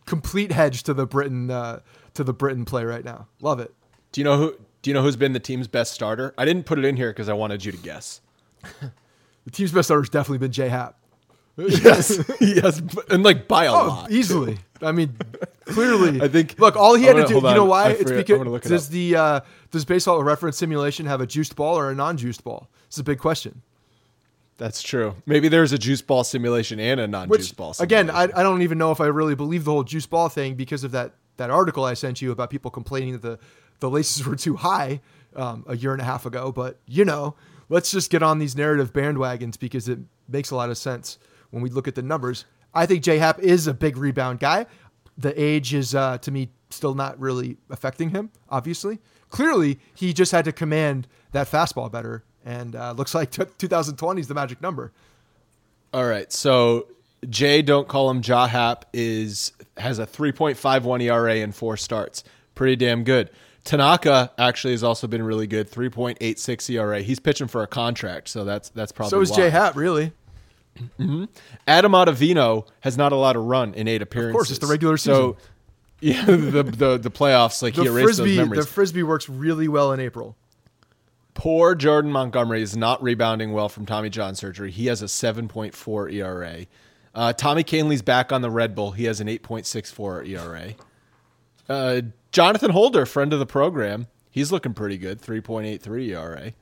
Complete hedge to the Britton uh, to the Britton play right now. Love it. Do you know who? Do you know who's been the team's best starter? I didn't put it in here because I wanted you to guess. The team's best starter's definitely been Jay Happ. Yes, yes, and like by a Oh, lot. easily. I mean, clearly. I think- Look, all he had to gonna- do. hold You know why? I It's forget- because gonna look it does the uh, does baseball reference simulation have a juiced ball or a non-juiced ball? Is a big question. That's true. Maybe there's a juice ball simulation and a non-juice Which ball. again, I, I don't even know if I really believe the whole juice ball thing because of that that article I sent you about people complaining that the the laces were too high um, a year and a half ago. But you know, let's just get on these narrative bandwagons because it makes a lot of sense when we look at the numbers. I think J Happ is a big rebound guy. The age is uh, to me still not really affecting him. Obviously, clearly he just had to command that fastball better, and uh, looks like t- 2020 is the magic number. All right. So Jay, don't call him Ja Hap, is has a 3.51 ERA in four starts. Pretty damn good. Tanaka actually has also been really good, 3.86 ERA. He's pitching for a contract, so that's that's probably So is why. J Happ, really. Adam Ottavino has not allowed a run in eight appearances. Of course, it's the regular So yeah, the the the playoffs like The he erased frisbee, those memories. the frisbee works really well in April. Poor Jordan Montgomery is not rebounding well from Tommy John surgery. He has a 7.4 ERA. Uh, Tommy Kahnle's back on the Red Bull. He has an 8.64 ERA. Uh, Jonathan Holder, friend of the program, he's looking pretty good, 3.83 ERA.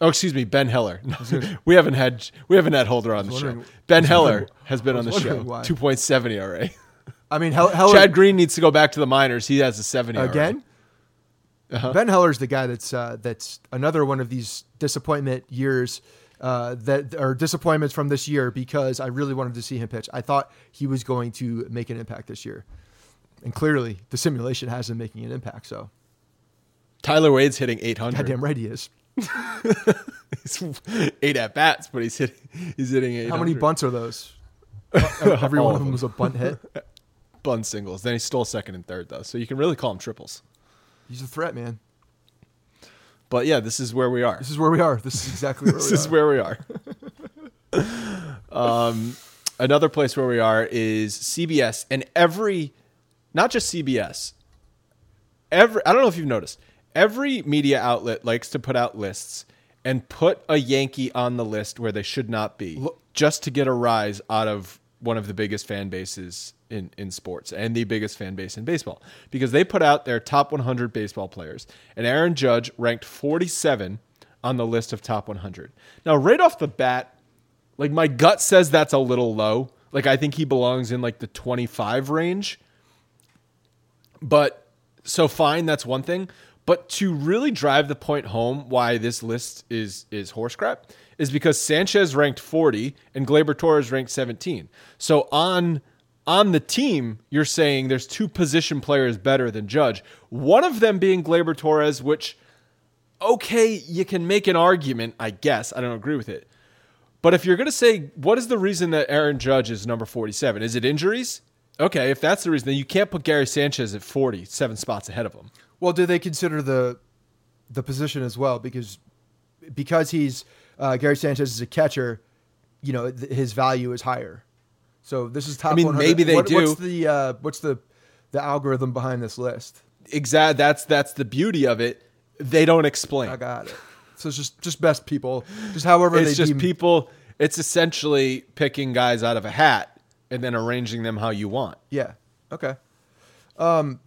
Oh, excuse me, Ben Heller. we haven't had we haven't had Holder on the show. Ben Heller has been on the show. wondering why. 2.7 ERA. I mean, Hell, Heller Chad Green needs to go back to the minors. He has a 7 ERA. again. Uh-huh. Ben Heller's the guy that's uh, that's another one of these disappointment years uh, that are disappointments from this year because I really wanted to see him pitch. I thought he was going to make an impact this year, and clearly the simulation has him making an impact. So Tyler Wade's hitting 800. goddamn right he is. He's eight at bats, but he's hitting he's hitting eight. How many bunts are those? Every one of them them. was a bunt hit. bunt singles? Then he stole second and third though, so you can really call him triples. He's a threat, man. But yeah, this is where we are. This is where we are. This is exactly where we are. This is where we are. um, another place where we are is CBS, and every, not just CBS, every I don't know if you've noticed, every media outlet likes to put out lists and put a Yankee on the list where they should not be, just to get a rise out of one of the biggest fan bases in, in sports and the biggest fan base in baseball because they put out their top 100 baseball players and Aaron Judge ranked 47 on the list of top 100. Now, right off the bat, like my gut says that's a little low. Like I think he belongs in like the 25 range. But so fine, that's one thing. But to really drive the point home why this list is is horse crap is because Sanchez ranked 40 and Gleyber Torres ranked 17. So on on the team, you're saying there's two position players better than Judge. One of them being Gleyber Torres, which okay, you can make an argument, I guess. I don't agree with it. But if you're going to say what is the reason that Aaron Judge is number 47? Is it injuries? Okay, if that's the reason, then you can't put Gary Sanchez at 40, seven spots ahead of him. Well, do they consider the the position as well? Because because he's uh, Gary Sanchez is a catcher, you know th- his value is higher. So this is top. I mean, 100. maybe they what, do. What's the uh, what's the the algorithm behind this list? Exact. That's that's the beauty of it. They don't explain. I got it. So it's just just best people, just however it's they just deem- people. It's essentially picking guys out of a hat and then arranging them how you want. Yeah. Okay. Um,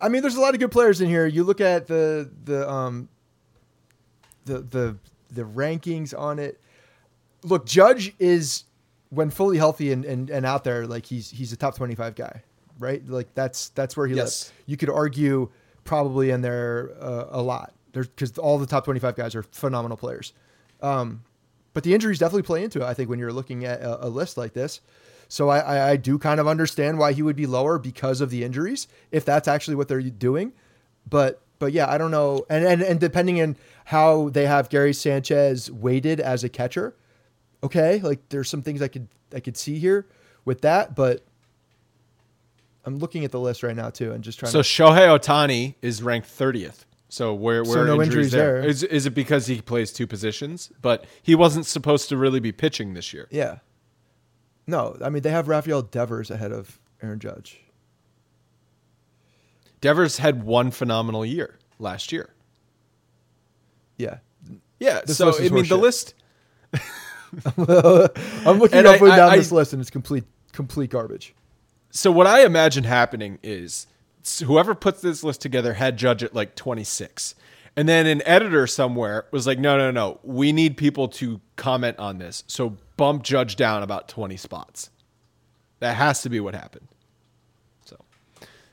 I mean, there's a lot of good players in here. You look at the the um the the the rankings on it. Look, Judge is when fully healthy and, and, and out there, like he's he's a top twenty five guy, right? Like that's that's where he Yes. lives. You could argue probably in there uh, a lot. There's because all the top twenty five guys are phenomenal players. Um, but the injuries definitely play into it. I think when you're looking at a, a list like this. So I, I, I do kind of understand why he would be lower because of the injuries, if that's actually what they're doing. But but yeah, I don't know. And and, and depending on how they have Gary Sanchez weighted as a catcher, okay, like there's some things I could I could see here with that, but I'm looking at the list right now too and just trying So to Shohei Ohtani is ranked 30th. So where where So no injuries, injuries there? there. Is is it because he plays two positions? But he wasn't supposed to really be pitching this year. Yeah. No, I mean they have Rafael Devers ahead of Aaron Judge. Devers had one phenomenal year last year. Yeah. Yeah. This so I mean the list I'm looking And up and down I- this list and it's complete complete garbage. So what I imagine happening is whoever puts this list together had Judge at like 26. And then an editor somewhere was like, no, no, no, we need people to comment on this. So bump Judge down about 20 spots. That has to be what happened. So,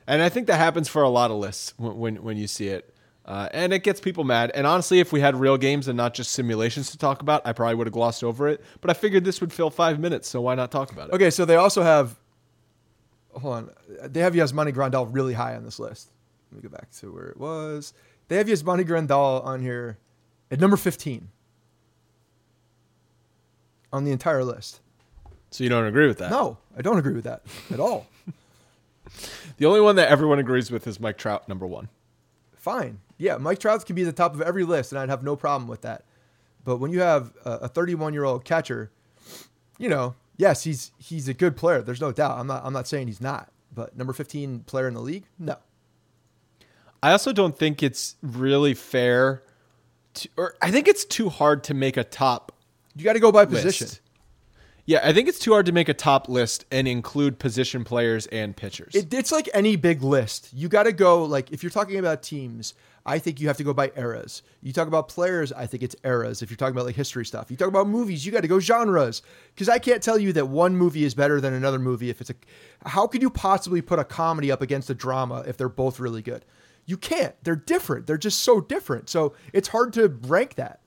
and I think that happens for a lot of lists when, when, when you see it. Uh, and it gets people mad. And honestly, if we had real games and not just simulations to talk about, I probably would have glossed over it. But I figured this would fill five minutes, so why not talk about it? Okay, so they also have hold on. They have Yasmani Grandal really high on this list. Let me go back to where it was. They have Yasmani Grandal on here at number 15 on the entire list. So you don't agree with that? No, I don't agree with that at all. The only one that everyone agrees with is Mike Trout, number one. Fine. Yeah, Mike Trout can be at the top of every list, and I'd have no problem with that. But when you have a 31 year old catcher, you know, yes, he's he's a good player. There's no doubt. I'm not I'm not saying he's not. But number 15 player in the league, no. I also don't think it's really fair, to, or I think it's too hard to make a top You got to go by list. position. Yeah, I think it's too hard to make a top list and include position players and pitchers. It, it's like any big list. You got to go like if you're talking about teams, I think you have to go by eras. You talk about players, I think it's eras. If you're talking about like history stuff, you talk about movies, you got to go genres. Because I can't tell you that one movie is better than another movie. If it's a, how could you possibly put a comedy up against a drama if they're both really good? You can't. They're different. They're just so different. So it's hard to rank that.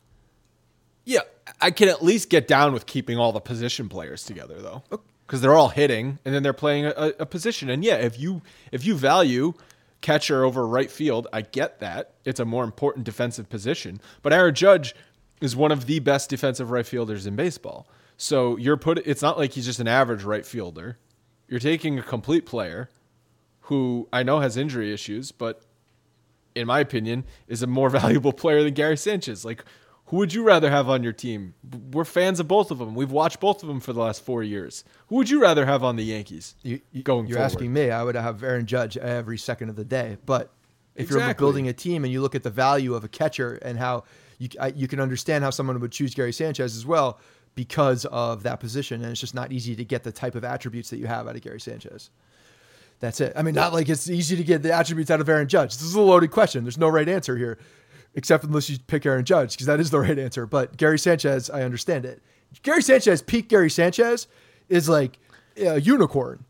yeah, I can at least get down with keeping all the position players together though, oh. because they're all hitting and then they're playing a, a position. And yeah, if you if you value catcher over right field, I get that it's a more important defensive position. But Aaron Judge is one of the best defensive right fielders in baseball. So you're put. It's not like he's just an average right fielder. You're taking a complete player who I know has injury issues, but in my opinion, is a more valuable player than Gary Sanchez. Like, Who would you rather have on your team? We're fans of both of them. We've watched both of them for the last four years. Who would you rather have on the Yankees You, you, going you're forward? asking me. I would have Aaron Judge every second of the day. But if you're building a team and you look at the value of a catcher and how you I, you can understand how someone would choose Gary Sanchez as well because of that position, and it's just not easy to get the type of attributes that you have out of Gary Sanchez. That's it. I mean, not like it's easy to get the attributes out of Aaron Judge. This is a loaded question. There's no right answer here, except unless you pick Aaron Judge, because that is the right answer. But Gary Sanchez, I understand it. Gary Sanchez, peak Gary Sanchez, is like a unicorn,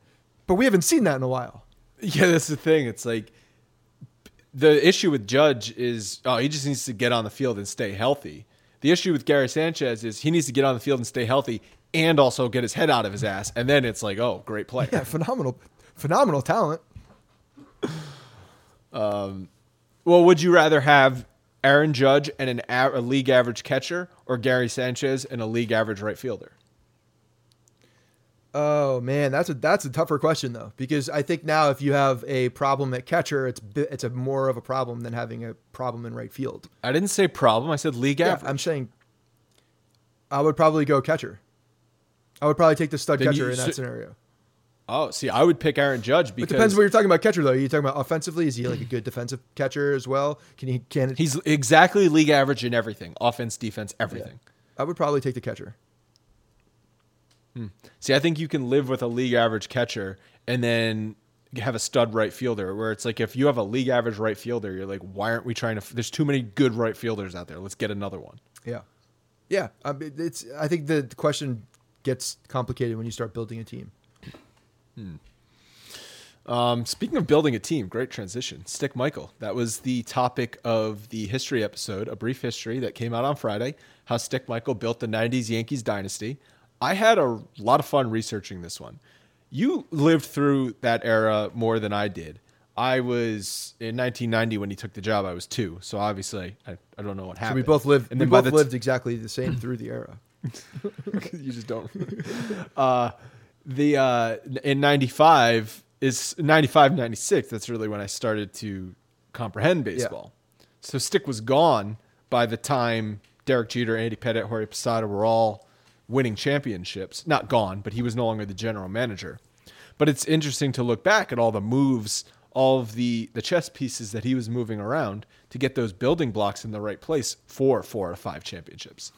but we haven't seen that in a while. Yeah, that's the thing. It's like the issue with Judge is oh, he just needs to get on the field and stay healthy. The issue with Gary Sanchez is he needs to get on the field and stay healthy and also get his head out of his ass. And then it's like, oh, great play. Yeah, phenomenal, phenomenal talent. Um, well, would you rather have Aaron Judge and an a, a league average catcher or Gary Sanchez and a league average right fielder? Oh man, that's a that's a tougher question though, because I think now if you have a problem at catcher, it's it's a more of a problem than having a problem in right field. I didn't say problem. I said league Yeah, average. I'm saying I would probably go catcher. I would probably take the stud Then catcher you- in that so- scenario. Oh, see, I would pick Aaron Judge because It depends what you're talking about catcher though. Are you talking about offensively? Is he like a good defensive catcher as well? Can he can he's exactly league average in everything offense, defense, everything. I would probably take the catcher. Hmm. See, I think you can live with a league average catcher and then have a stud right fielder. Where it's like if you have a league average right fielder, you're like, why aren't we trying to? f- There's too many good right fielders out there. Let's get another one. Yeah, yeah. Um, mean, it's. I think the question gets complicated when you start building a team. Um, speaking of building a team, great transition. Stick Michael. That was the topic of the history episode, a brief history that came out on Friday. How Stick Michael built the '90s Yankees dynasty. I had a lot of fun researching this one. You lived through that era more than I did. I was in 1990 when he took the job. I was two, so obviously I, I don't know what So happened. we both lived. And we then both the lived t- exactly the same through the era. you just don't. uh, the uh, in '95 is '95, '96. That's really when I started to comprehend baseball. So Stick was gone by the time Derek Jeter, Andy Pettitte, Jorge Posada were all winning championships. Not gone, but he was no longer the general manager. But it's interesting to look back at all the moves, all of the the chess pieces that he was moving around to get those building blocks in the right place for four or five championships.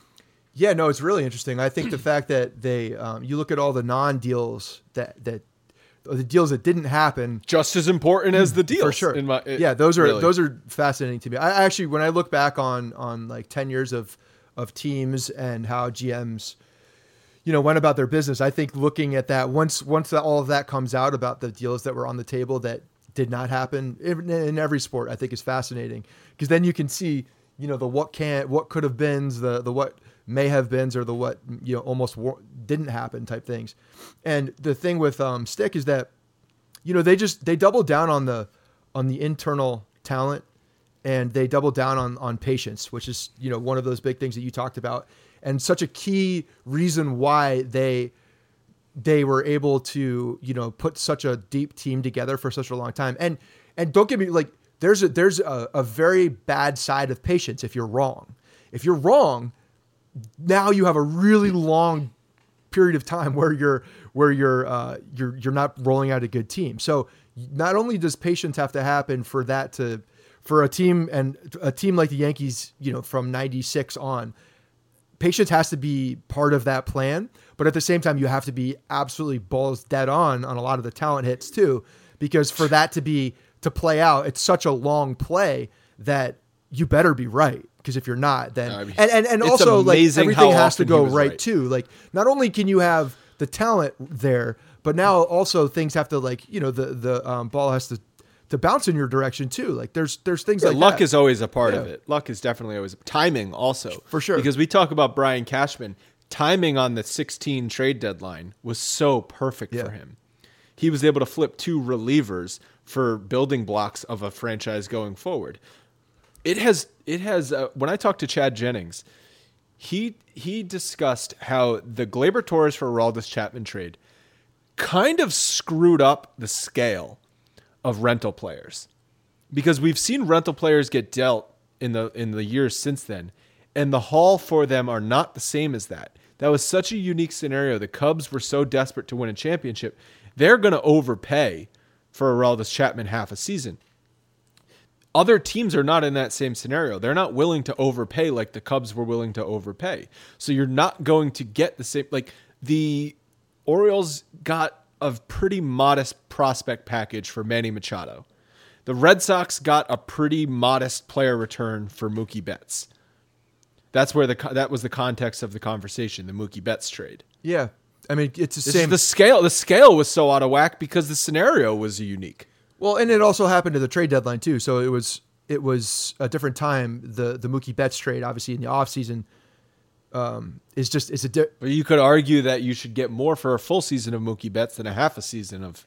Yeah, no, it's really interesting. I think the fact that they, um, you look at all the non-deals that that, the deals that didn't happen, just as important as the deals for sure. In my, yeah, those are really. those are fascinating to me. I actually, when I look back on on like ten years of of teams and how GMs, you know, went about their business, I think looking at that once once that, all of that comes out about the deals that were on the table that did not happen in, in every sport, I think is fascinating because then you can see, you know, the what can what could have been, the the what may have been, or the what you know almost wa- didn't happen type things. And the thing with um, Stick is that you know they just they doubled down on the on the internal talent and they doubled down on on patience which is you know one of those big things that you talked about and such a key reason why they they were able to you know put such a deep team together for such a long time and and don't get me like there's a there's a, a very bad side of patience if you're wrong if you're wrong now you have a really long period of time where you're where you're uh, you're you're not rolling out a good team. So not only does patience have to happen for that to for a team and a team like the Yankees, you know, from 96 on, patience has to be part of that plan, but at the same time you have to be absolutely balls dead on on a lot of the talent hits too because for that to be to play out, it's such a long play that you better be right because if you're not then I mean, and and, and also like everything has to go right, right. too like not only can you have the talent there but now also things have to like you know the the um, ball has to to bounce in your direction too like there's there's things Yeah, like luck that. is always a part of it. Luck is definitely always timing also For sure. because we talk about Brian Cashman. Timing on the 16 trade deadline was so perfect Yeah. for him. He was able to flip two relievers for building blocks of a franchise going forward. It has it has uh, when I talked to Chad Jennings, he he discussed how the Gleyber Torres for Aroldis Chapman trade kind of screwed up the scale of rental players because we've seen rental players get dealt in the in the years since then and the haul for them are not the same as that. That was such a unique scenario. The Cubs were so desperate to win a championship, they're going to overpay for Aroldis Chapman half a season. Other teams are not in that same scenario. They're not willing to overpay like the Cubs were willing to overpay. So you're not going to get the same like the Orioles got a pretty modest prospect package for Manny Machado. The Red Sox got a pretty modest player return for Mookie Betts. That's where the that was the context of the conversation, the Mookie Betts trade. Yeah, I mean it's the same. the scale. The scale was so out of whack because the scenario was unique. Well, and it also happened to the trade deadline too. So it was it was a different time. The the Mookie Betts trade, obviously in the offseason, um, is just it's a di- But you could argue that you should get more for a full season of Mookie Betts than a half a season of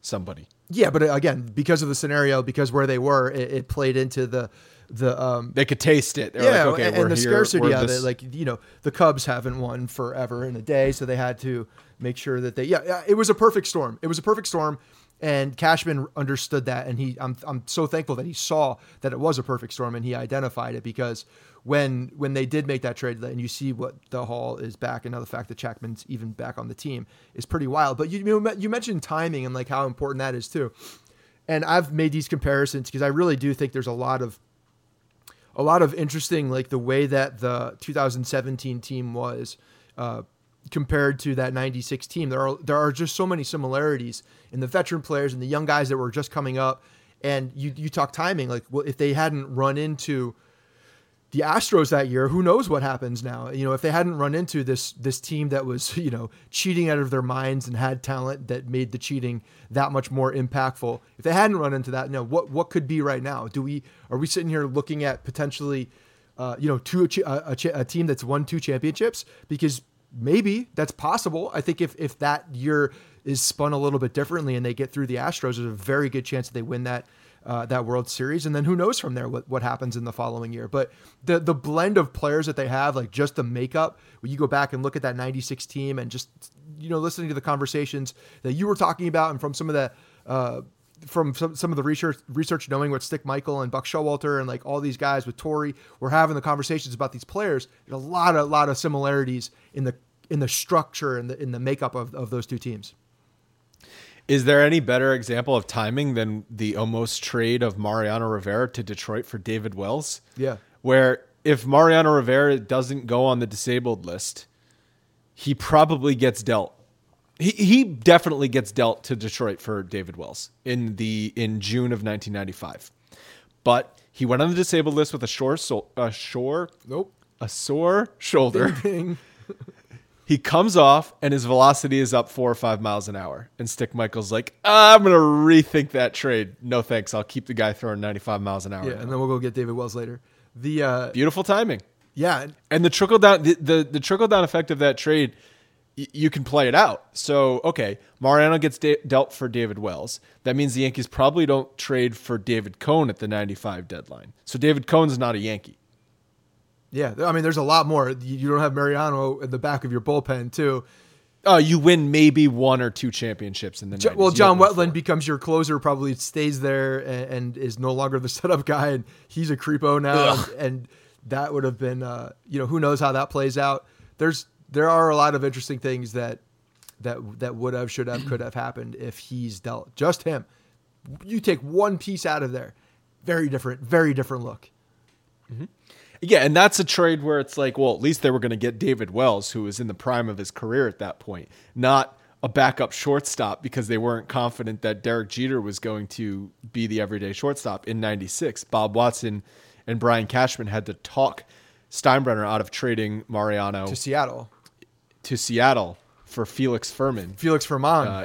somebody. yeah. But again, because of the scenario, because where they were, it, it played into the the um, They could taste it. They're yeah, like, okay, and, we're and the here, scarcity of this- it. Like you know, the Cubs haven't won forever in a day, so they had to make sure that they. Yeah, yeah, it was a perfect storm. It was a perfect storm, and Cashman understood that, and he. I'm I'm so thankful that he saw that it was a perfect storm, and he identified it because when when they did make that trade, and you see what the haul is back, and now the fact that Chapman's even back on the team is pretty wild. But you you, mentioned timing and like how important that is too. And I've made these comparisons because I really do think there's a lot of a lot of interesting like the way that the 2017 team was uh, compared to that 96 team there are there are just so many similarities in the veteran players and the young guys that were just coming up and you you talk timing like well if they hadn't run into the Astros that year, who knows what happens now? You know, if they hadn't run into this this team that was, you know, cheating out of their minds and had talent that made the cheating that much more impactful. If they hadn't run into that, you what what could be right now? Do we are we sitting here looking at potentially, uh, you know, two a, a, a team that's won two championships? Because maybe that's possible. I think if if that year is spun a little bit differently and they get through the Astros, there's a very good chance that they win that uh, that World Series, and then who knows from there what, what happens in the following year. But the the blend of players that they have, like just the makeup, when you go back and look at that '96 team, and just you know listening to the conversations that you were talking about, and from some of the uh, from some, some of the research research knowing what Stick Michael and Buck Showalter and like all these guys with Torre were having the conversations about these players. There's a lot of lot of similarities in the in the structure and the in the makeup of, of those two teams. Is there any better example of timing than the almost trade of Mariano Rivera to Detroit for David Wells? Yeah. Where if Mariano Rivera doesn't go on the disabled list, he probably gets dealt. He, he definitely gets dealt to Detroit for David Wells in the in June of 1995. But he went on the disabled list with a sore so, a sore Nope. a sore shoulder. Bing. He comes off and his velocity is up four or five miles an hour. And Stick Michael's like, "Ah, I'm going to rethink that trade. No thanks. I'll keep the guy throwing 95 miles an hour. Yeah, and then we'll go get David Wells later. The uh, Beautiful timing. yeah, And the trickle down, the, the, the trickle down effect of that trade, you can play it out. So, okay, Mariano gets de- dealt for David Wells. That means the Yankees probably don't trade for David Cone at the 95 deadline. So David Cone's not a Yankee. yeah. I mean, there's a lot more. You don't have Mariano in the back of your bullpen too. Oh, you win maybe one or two championships in the 90s. Well, John Wetteland four. becomes your closer, probably stays there and, and is no longer the setup guy, and he's a creepo now, and, and that would have been, uh, you know, who knows how that plays out. There's there are a lot of interesting things that that that would have, should have, could have happened if he's dealt just him. You take one piece out of there, very different, very different look. Mm-hmm. Yeah, and that's a trade where it's like, well, at least they were going to get David Wells, who was in the prime of his career at that point, not a backup shortstop because they weren't confident that Derek Jeter was going to be the everyday shortstop in 96. Bob Watson and Brian Cashman had to talk Steinbrenner out of trading Mariano To to, Seattle, for Felix Fermin. Felix Fermin, Uh,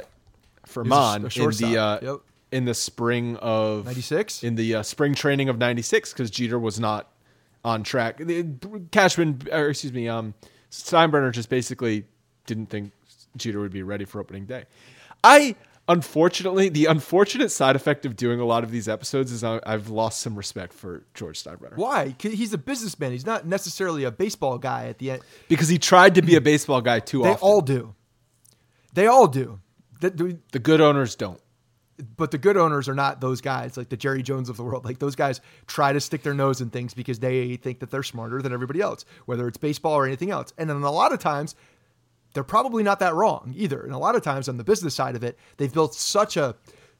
Fermin in the uh, Yep. in the spring of 96? in the uh, spring training of 96 because Jeter was not on track. Cashman, or excuse me, um, Steinbrenner just basically didn't think Jeter would be ready for opening day. I unfortunately, the unfortunate side effect of doing a lot of these episodes is I, I've lost some respect for George Steinbrenner Why? He's a businessman. He's not necessarily a baseball guy. At the end, because he tried to be a baseball guy too often. they often. all do. They all do. That- do- the good owners don't. but the good owners are not those guys like the Jerry Jones of the world. Like those guys try to stick their nose in things because they think that they're smarter than everybody else, whether it's baseball or anything else. And then a lot of times, they're probably not that wrong either. And a lot of times on the business side of it, they've built such a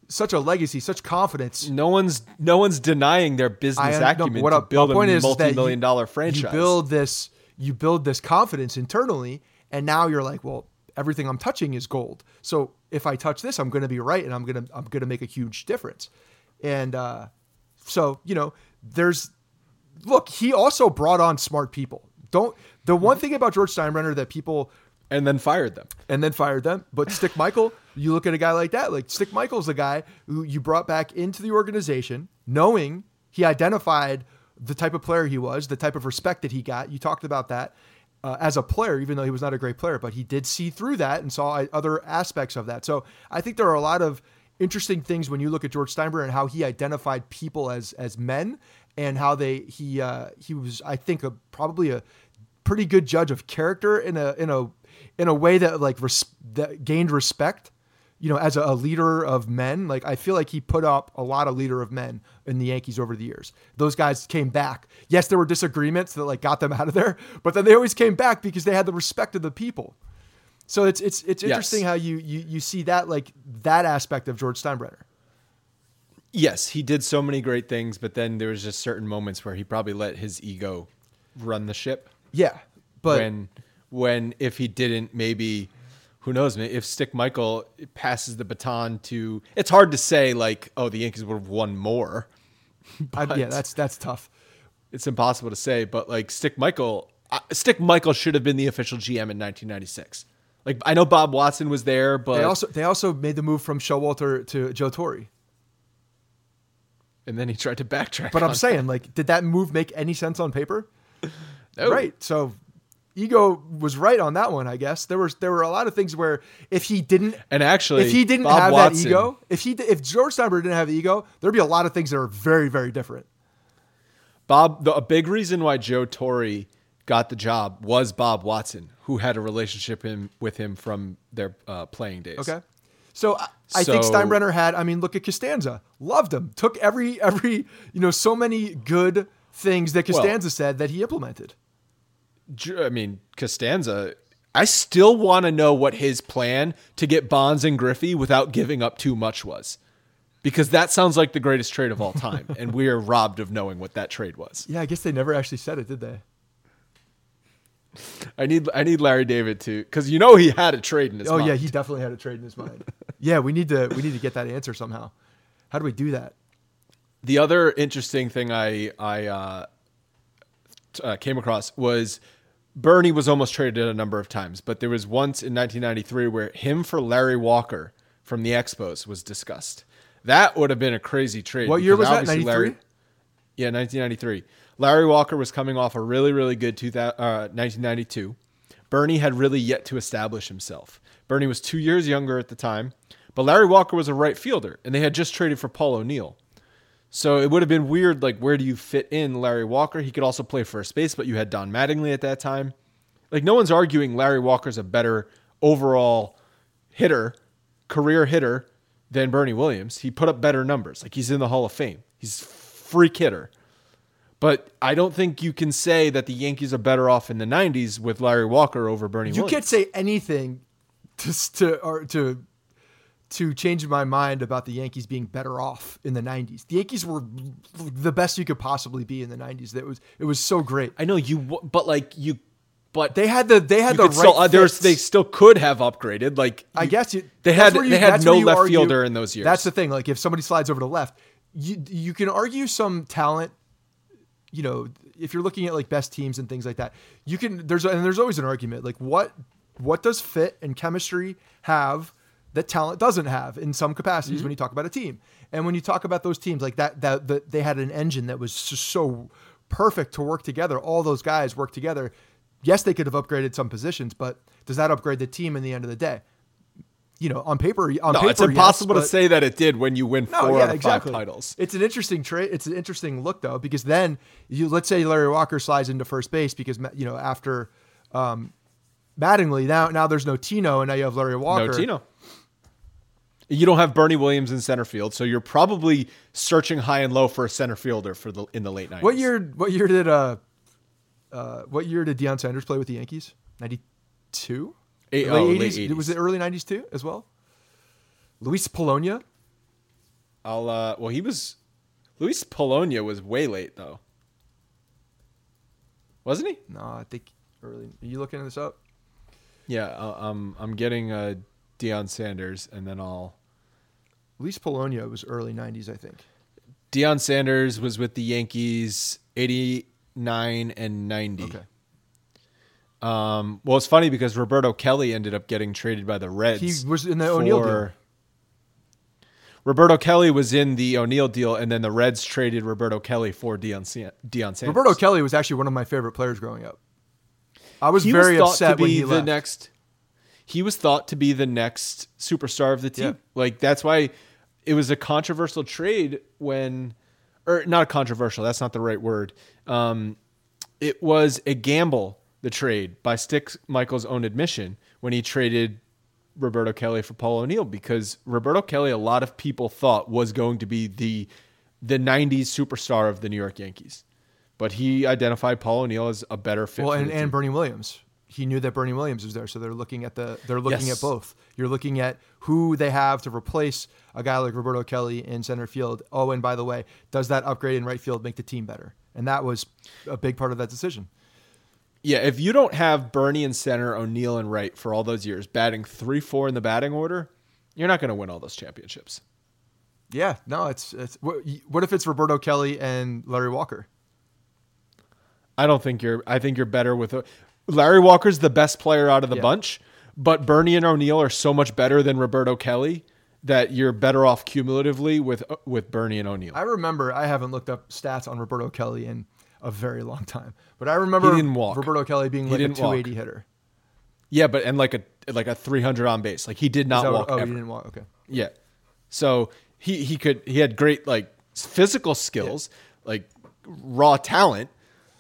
such a legacy, such confidence. No one's no one's denying their business I- acumen no, what to build point a is, is that multi-million you- dollar franchise. You build this, you build this confidence internally, and now you're like, well, everything I'm touching is gold. So if I touch this, I'm going to be right, and I'm gonna I'm gonna make a huge difference. And uh, so you know, there's look. He also brought on smart people. Don't the one thing about George Steinbrenner that people and then fired them. and then fired them. But Stick Michael, you look at a guy like that, like Stick Michael's the guy who you brought back into the organization, knowing he identified the type of player he was, the type of respect that he got. You talked about that uh, as a player, even though he was not a great player, but he did see through that and saw other aspects of that. So I think there are a lot of interesting things when you look at George Steinbrenner and how he identified people as as men and how they he uh, he was I think a probably a pretty good judge of character in a in a in a way that like res- that gained respect you know as a, a leader of men. Like i feel like he put up a lot of leader of men in the yankees over the years. Those guys came back. Yes there were disagreements that like got them out of there but then they always came back because they had the respect of the people. So it's it's it's Yes. interesting how you you you see that like that aspect of george steinbrenner. Yes, he did so many great things, but then there was just certain moments where he probably let his ego run the ship. yeah but when when if he didn't maybe who knows if stick michael passes the baton to it's hard to say like oh the yankees would have won more I, yeah that's that's tough it's impossible to say but like stick michael uh, stick michael should have been the official gm in 1996 like i know bob watson was there but they also they also made the move from showalter to joe torre and then he tried to backtrack But I'm saying, like, did that move make any sense on paper? No. Right. So ego was right on that one, I guess. There was there were a lot of things where if he didn't And actually, if he didn't Bob have Watson- that ego, if he if George Steinbrenner didn't have the ego, there'd be a lot of things that are very very different. Bob, the, a big reason why Joe Torre got the job was Bob Watson, who had a relationship him, with him from their uh, playing days. Okay. So I, I think Steinbrenner had. I mean, look at Costanza. Loved him. Took every every you know so many good things that Well- Costanza said that he implemented. I mean, Costanza. I still want to know what his plan to get Bonds and Griffey without giving up too much was, because that sounds like the greatest trade of all time, and we are robbed of knowing what that trade was. Yeah, I guess they never actually said it, did they? I need I need Larry David to, because you know he had a trade in his. Oh yeah, mind. he definitely had a trade in his mind. yeah, we need to we need to get that answer somehow. How do we do that? The other interesting thing I I uh, uh, came across was Bernie was almost traded a number of times, but there was once in 1993 where him for Larry Walker from the Expos was discussed. That would have been a crazy trade. What year was that, obviously 93? Larry- yeah, 1993. Larry Walker was coming off a really, really good 2000, uh, 1992. Bernie had really yet to establish himself. Bernie was two years younger at the time, but Larry Walker was a right fielder, and they had just traded for Paul O'Neill. So it would have been weird, like, where do you fit in Larry Walker? He could also play first base, but you had Don Mattingly at that time. Like, no one's arguing Larry Walker's a better overall hitter, career hitter than Bernie Williams. He put up better numbers. Like, he's in the Hall of Fame. He's freak hitter. But I don't think you can say that the Yankees are better off in the 90s with Larry Walker over Bernie You Williams. can't say anything to to or to to change my mind about the Yankees being better off in the '90s. The Yankees were the best you could possibly be in the '90s. That was it was so great. I know you, but like you, but They had the they had the right. still, uh, they still could have upgraded. Like I guess you, they had you- they had no left argue- fielder in those years. That's the thing. Like if somebody slides over to left, you you can argue some talent. You know, if you're looking at like best teams and things like that, you can. There's and there's always an argument. Like what what does fit and chemistry have that talent doesn't have in some capacities when you talk about a team. And when you talk about those teams like that, that that they had an engine that was just so perfect to work together. All those guys work together. Yes, they could have upgraded some positions, but does that upgrade the team in the end of the day? You know, on paper, on no, paper, it's impossible yes, to say that it did when you win no, four yeah, out of exactly. five titles. It's an interesting trade. It's an interesting look though, because then you let's say Larry Walker slides into first base because you know after um, Mattingly now now there's no Tino and now you have Larry Walker. No Tino. You don't have Bernie Williams in center field, so you're probably searching high and low for a center fielder for the in the late 90s. What year? What year did uh, uh, what year did Deion Sanders play with the Yankees? Ninety two. Late oh, late 80s? 80s. Was it early nineties too as well? Luis Polonia. I'll uh well he was Luis Polonia was way late though. Wasn't he? No, I think early. Are you looking this up? Yeah, uh, um I'm getting uh Deion Sanders and then I'll Luis Polonia was early nineties, I think. Deion Sanders was with the Yankees 89 and 90. Okay. Um, well, it's funny because Roberto Kelly ended up getting traded by the Reds. He was in the O'Neill deal. Roberto Kelly was in the O'Neill deal, and then the Reds traded Roberto Kelly for Deion, Deion Sanders. Roberto Kelly was actually one of my favorite players growing up. I was he very was upset to when be he the left. next. He was thought to be the next superstar of the team. Yeah. Like that's why it was a controversial trade when, or not controversial. That's not the right word. Um, it was a gamble. The trade by Stick Michael's own admission when he traded Roberto Kelly for Paul O'Neill because Roberto Kelly, a lot of people thought was going to be the the '90s superstar of the New York Yankees, but he identified Paul O'Neill as a better fit. well, and, and. Bernie Williams. He knew that Bernie Williams was there, so they're looking at the they're looking Yes. at both. You're looking at who they have to replace a guy like Roberto Kelly in center field. Oh, and by the way, does that upgrade in right field make the team better? And that was a big part of that decision. Yeah, if you don't have Bernie in center, O'Neill in right for all those years, batting three four in the batting order, you're not going to win all those championships. Yeah, no, it's it's what, what if it's Roberto Kelly and Larry Walker? I don't think you're. I think you're better with Larry Walker's the best player out of the Yeah. bunch, but Bernie and O'Neill are so much better than Roberto Kelly that you're better off cumulatively with uh, with Bernie and O'Neill. I remember I haven't looked up stats on Roberto Kelly in a very long time, but I remember. Roberto Kelly being like a didn't walk. 280 hitter. yeah, but and like a like a 300 on base. Like he did not that what- walk. oh, ever. he didn't walk. Okay. Yeah. So he he could he had great like physical skills, like raw talent,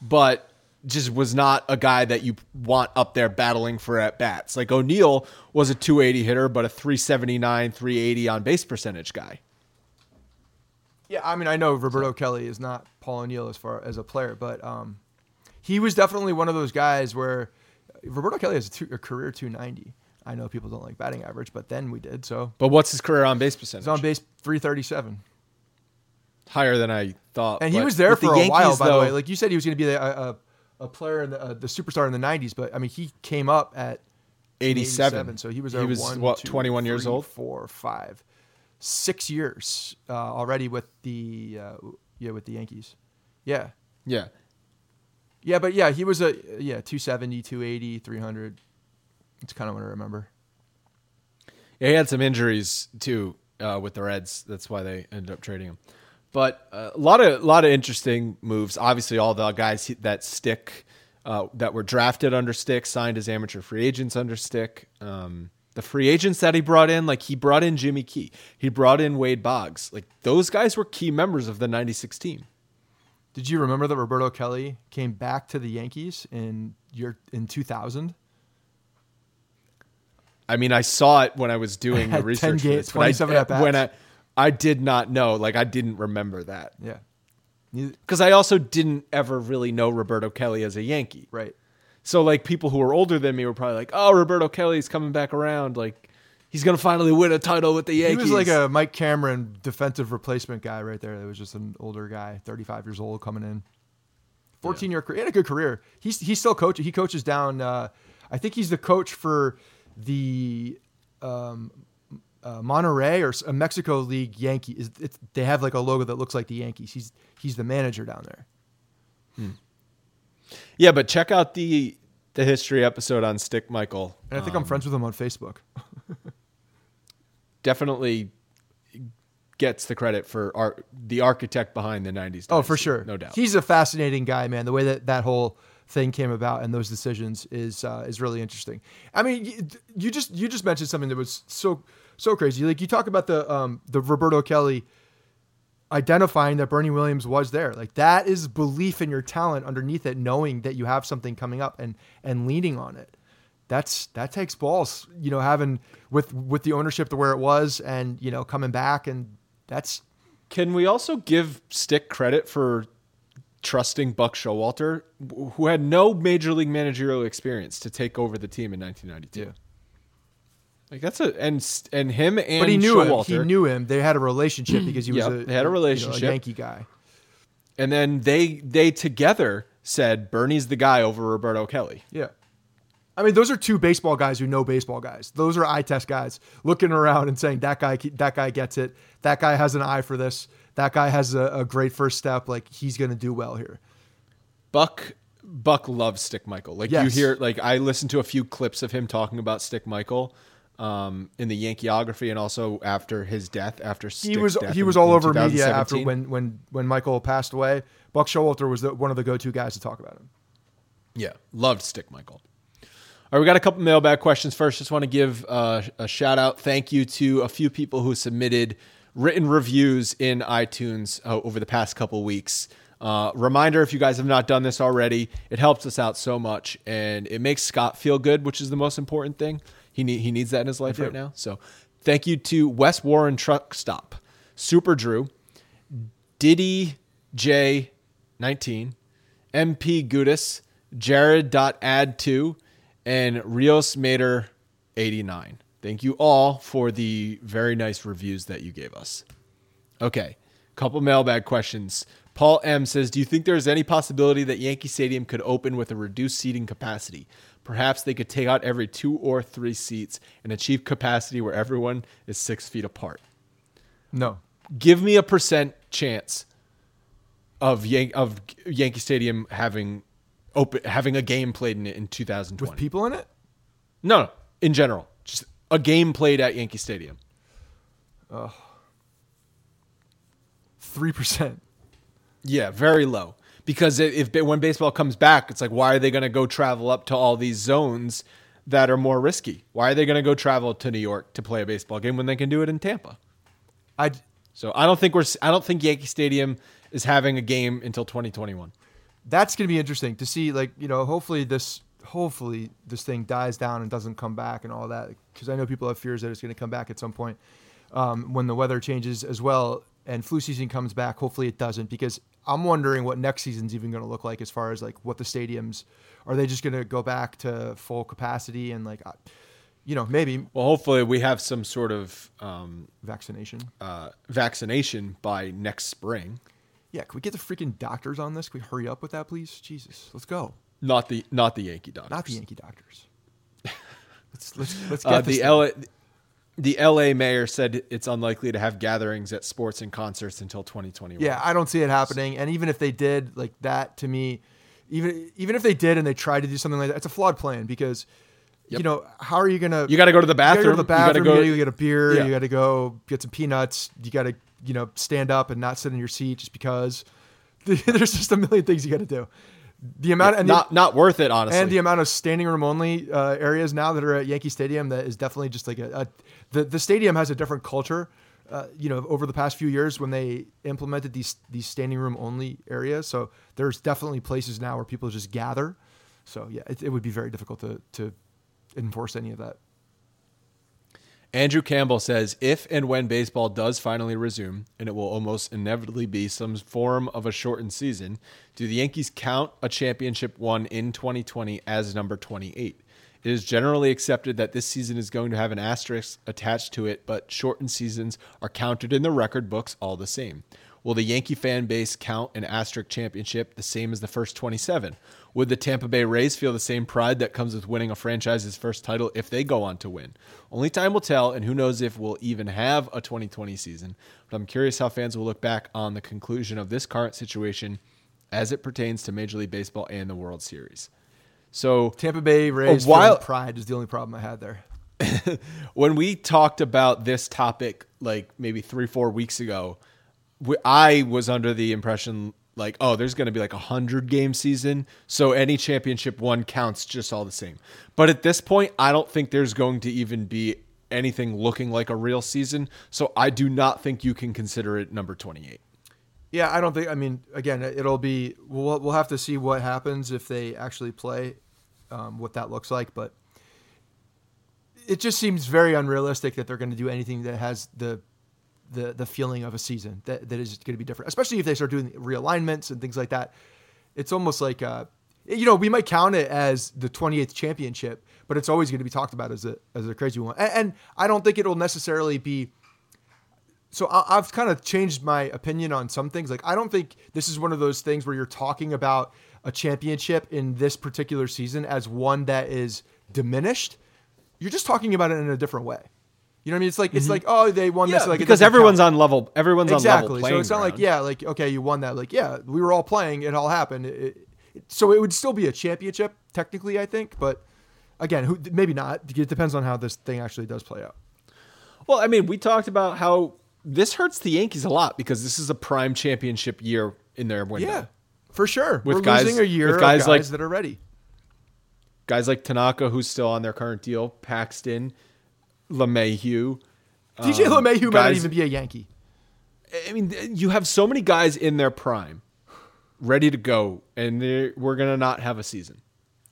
but just was not a guy that you want up there battling for at bats. Like O'Neill was a 280 hitter, but a 379, 380 on base percentage guy. Yeah, I mean, I know Roberto Kelly is not Paul O'Neill as far as a player, but um, he was definitely one of those guys where Roberto Kelly has a, two, a career 290. I know people don't like batting average, but then we did. So But what's his career on base percentage? he's on base 337, Higher than I thought. and he was there for the a Yankees, while. By the way, like you said, he was going to be a, a, a player in the, uh, the superstar in the 90s, but I mean, he came up at 87. So he was He was, one, what, two, 21 years three, old? four, five, six years uh, already with the uh, yeah with the Yankees. Yeah. Yeah. Yeah, but yeah, he was a yeah, 270, 280, 300. It's kind of what I remember. Yeah, he had some injuries too uh, with the Reds. That's why they ended up trading him. But uh, a lot of lot of interesting moves. Obviously, all the guys that stick uh, that were drafted under stick signed as amateur free agents under stick. Um, the free agents that he brought in, like he brought in Jimmy Key, he brought in Wade Boggs. Like those guys were key members of the '96 team. Did you remember that Roberto Kelly came back to the Yankees in year in 2000? I mean, I saw it when I was doing the 10 research for this, but I- 27 at-bats. when I I did not know, like I didn't remember that. Yeah. Because I also didn't ever really know Roberto Kelly as a Yankee. Right. So like people who were older than me were probably like, "Oh, Roberto Kelly's coming back around. Like he's gonna finally win a title with the Yankees." He was like a Mike Cameron defensive replacement guy right there. That was just an older guy, 35 years old, coming in. 14 year career, he had a good career. He's he's still coaching. He coaches down. Uh, I think he's the coach for the um, uh, Monterrey or a Mexico League Yankee. Is they have like a logo that looks like the Yankees. He's he's the manager down there. yeah, but check out the the history episode on Stick Michael. And I think I'm friends with him on Facebook. Definitely gets the credit for ar- the architect behind the '90s. Oh, for sure. no doubt. He's a fascinating guy, man. The way that that whole thing came about and those decisions is uh, is really interesting. I mean, you, you just you just mentioned something that was so so crazy. Like you talk about the um, the Roberto Kelly identifying that Bernie Williams was there. Like that is belief in your talent underneath it, knowing that you have something coming up and and leaning on it. that's that takes balls. You know, having with with the ownership to where it was, and you know, coming back, and that's Can we also give Stick credit for trusting Buck Showalter, who had no major league managerial experience, to take over the team in 1992? Yeah. Like that's a and and him and but he knew him. He knew him. They had a relationship because he was Yep, a they had a you know, relationship. Yankee guy. and then they they together said Bernie's the guy over Roberto Kelly. Yeah. I mean, those are two baseball guys who know baseball guys. Those are eye test guys looking around and saying that guy that guy gets it. That guy has an eye for this. That guy has a, a great first step. Like he's going to do well here. Buck Buck loves Stick Michael. Like Yes. you hear, like I listened to a few clips of him talking about Stick Michael um, in the Yankeeography, and also after his death. After He was he in- was all in over media after when when when Michael passed away. Buck Showalter was the, one of the go to guys to talk about him. Yeah, loved Stick Michael. All right, we got a couple mailbag questions first. Just want to give uh, a shout out, thank you to a few people who submitted written reviews in iTunes uh, over the past couple weeks. Uh, reminder: if you guys have not done this already, it helps us out so much, and it makes Scott feel good, which is the most important thing. He need, he needs that in his life right now. So, thank you to West Warren Truck Stop, Super Drew, Diddy J, nineteen. MP Gudis, Jared.add2, and Rios Mater 89. Thank you all for the very nice reviews that you gave us. Okay, couple mailbag questions. Paul M says, "Do you think there is any possibility that Yankee Stadium could open with a reduced seating capacity? Perhaps they could take out every two or three seats and achieve capacity where everyone is six feet apart. No, Give me a percent chance of Yan- of Yankee Stadium having open having a game played in it in 2020. with people in it. no, no, in general, just a game played at Yankee Stadium. Three percent. Yeah, very low. Because if when baseball comes back, it's like why are they going to go travel up to all these zones that are more risky? Why are they going to go travel to New York to play a baseball game when they can do it in Tampa? I So I don't think we're I don't think Yankee Stadium is having a game until 2021. that's going to be interesting to see. Like you know, hopefully this hopefully this thing dies down and doesn't come back and all that. Because I know people have fears that it's going to come back at some point um, when the weather changes as well and flu season comes back. Hopefully it doesn't because I'm wondering what next season's even going to look like as far as like what the stadiums are. They just going to go back to full capacity and like, you know, maybe Well, hopefully we have some sort of um, vaccination. uh, vaccination by next spring. Yeah, can we get the freaking doctors on this? Can we hurry up with that, please? Jesus, let's go. Not the not the Yankee doctors. Not the Yankee doctors. let's let's let's get Uh, the thing. The LA mayor said it's unlikely to have gatherings at sports and concerts until 2021. Yeah, I don't see it happening. And even if they did, like that to me, even even if they did and they tried to do something like that, it's a flawed plan because you know how are you gonna? You got to go to the you bathroom. go to the bathroom. You You gotta go. get a beer. Yeah. You got to go get some peanuts. You got to you know stand up and not sit in your seat just because. There's just a million things you got to do. The amount and the, not not worth it, honestly. and the amount of standing room only uh, areas now that are at Yankee Stadium that is definitely just like a, a the the stadium has a different culture. Uh, you know, over the past few years when they implemented these these standing room only areas, so there's definitely places now where people just gather. So yeah, it, it would be very difficult to to enforce any of that. Andrew Campbell says if and when baseball does finally resume, and it will almost inevitably be some form of a shortened season, do the Yankees count a championship won in 2020 as number 28? It is generally accepted that this season is going to have an asterisk attached to it, but shortened seasons are counted in the record books all the same. Will the Yankee fan base count an asterisk championship the same as the first 27? Would the Tampa Bay Rays feel the same pride that comes with winning a franchise's first title if they go on to win? Only time will tell, and who knows if we'll even have a 2020 season. But I'm curious how fans will look back on the conclusion of this current situation as it pertains to Major League Baseball and the World Series. So, Tampa Bay Rays while- pride is the only problem I had there. when we talked about this topic like maybe three four weeks ago we, i was under the impression like oh there's going to be like a hundred game season so any championship one counts just all the same but at this point i don't think there's going to even be anything looking like a real season so i do not think you can consider it number 28 Yeah, I don't think. I mean, again, it'll be. We'll we'll have to see what happens if they actually play, um, what that looks like. But it just seems very unrealistic that they're going to do anything that has the the the feeling of a season that, that is going to be different, especially if they start doing realignments and things like that. It's almost like uh, you know we might count it as the 28th championship, but it's always going to be talked about as a as a crazy one. And, and I don't think it'll necessarily be. So I, I've kind of changed my opinion on some things. Like I don't think this is one of those things where you're talking about a championship in this particular season as one that is diminished. You're just talking about it in a different way. You know what I mean? It's like it's mm-hmm. like oh they won this like because everyone's count. on level. Everyone's on level playing so it's not like yeah like okay you won that like yeah we were all playing it all happened. It, it- so it would still be a championship technically I think, but again who maybe not. It depends on how this thing actually does play out. Well, I mean, we talked about how this hurts the Yankees a lot because this is a prime championship year in their window. Yeah, for sure. With we're guys- losing a year with of guys guys like- that are ready. Guys like Tanaka, who's still on their current deal, Paxton, LeMahieu. DJ um, LeMahieu might not even be a Yankee. I mean, you have so many guys in their prime, ready to go, and we're gonna not have a season.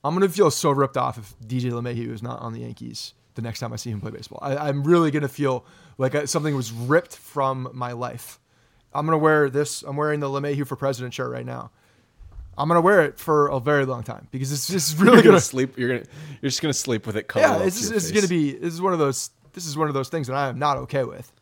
I'm gonna feel so ripped off if DJ LeMahieu is not on the Yankees the next time I see him play baseball. I, I'm really gonna feel like something was ripped from my life. I'm gonna wear this. I'm wearing the LeMahieu for President shirt right now. I'm gonna wear it for a very long time because it's just really You're gonna. gonna sleep. You're gonna. You're just gonna sleep with it. yeah, to is, your this is face. gonna be. This is one of those. This is one of those things that I am not okay with.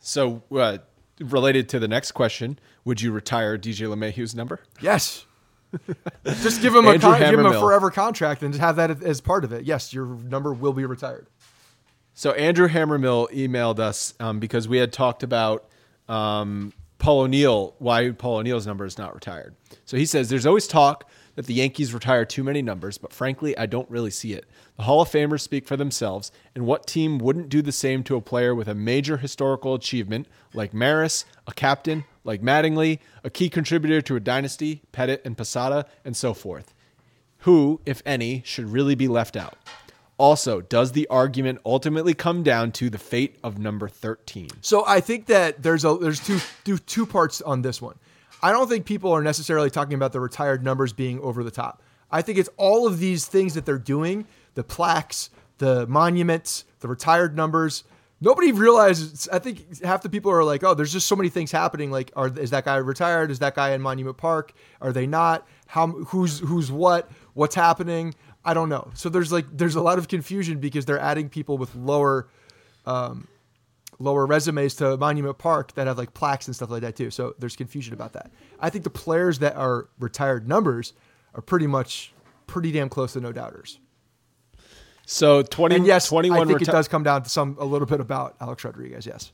So, uh, related to the next question, would you retire DJ LeMahieu's number? Yes. just give him a con- give him a forever contract and have that as part of it. Yes, your number will be retired. So Andrew Hammermill emailed us um, because we had talked about um, Paul O'Neill, why Paul O'Neill's number is not retired. So he says there's always talk that the Yankees retire too many numbers, but frankly, I don't really see it. The Hall of Famers speak for themselves, and what team wouldn't do the same to a player with a major historical achievement like Maris, a captain like Mattingly, a key contributor to a dynasty, Pettitte and Posada, and so forth? Who, if any, should really be left out? Also, does the argument ultimately come down to the fate of number 13? So I think that there's a there's two two two parts on this one. I don't think people are necessarily talking about the retired numbers being over the top. I think it's all of these things that they're doing, the plaques, the monuments, the retired numbers. Nobody realizes. I think half the people are like, "Oh, there's just so many things happening. Like, are is that guy retired? Is that guy in Monument Park? Are they not? How who's who's what? What's happening? I don't know." So there's like there's a lot of confusion because they're adding people with lower um, lower resumes to Monument Park that have like plaques and stuff like that too. So there's confusion about that. I think the players that are retired numbers are pretty much pretty damn close to no doubters. So 20, And yes, 21, I think reti- it does come down to some a little bit about Alex Rodriguez. Yes.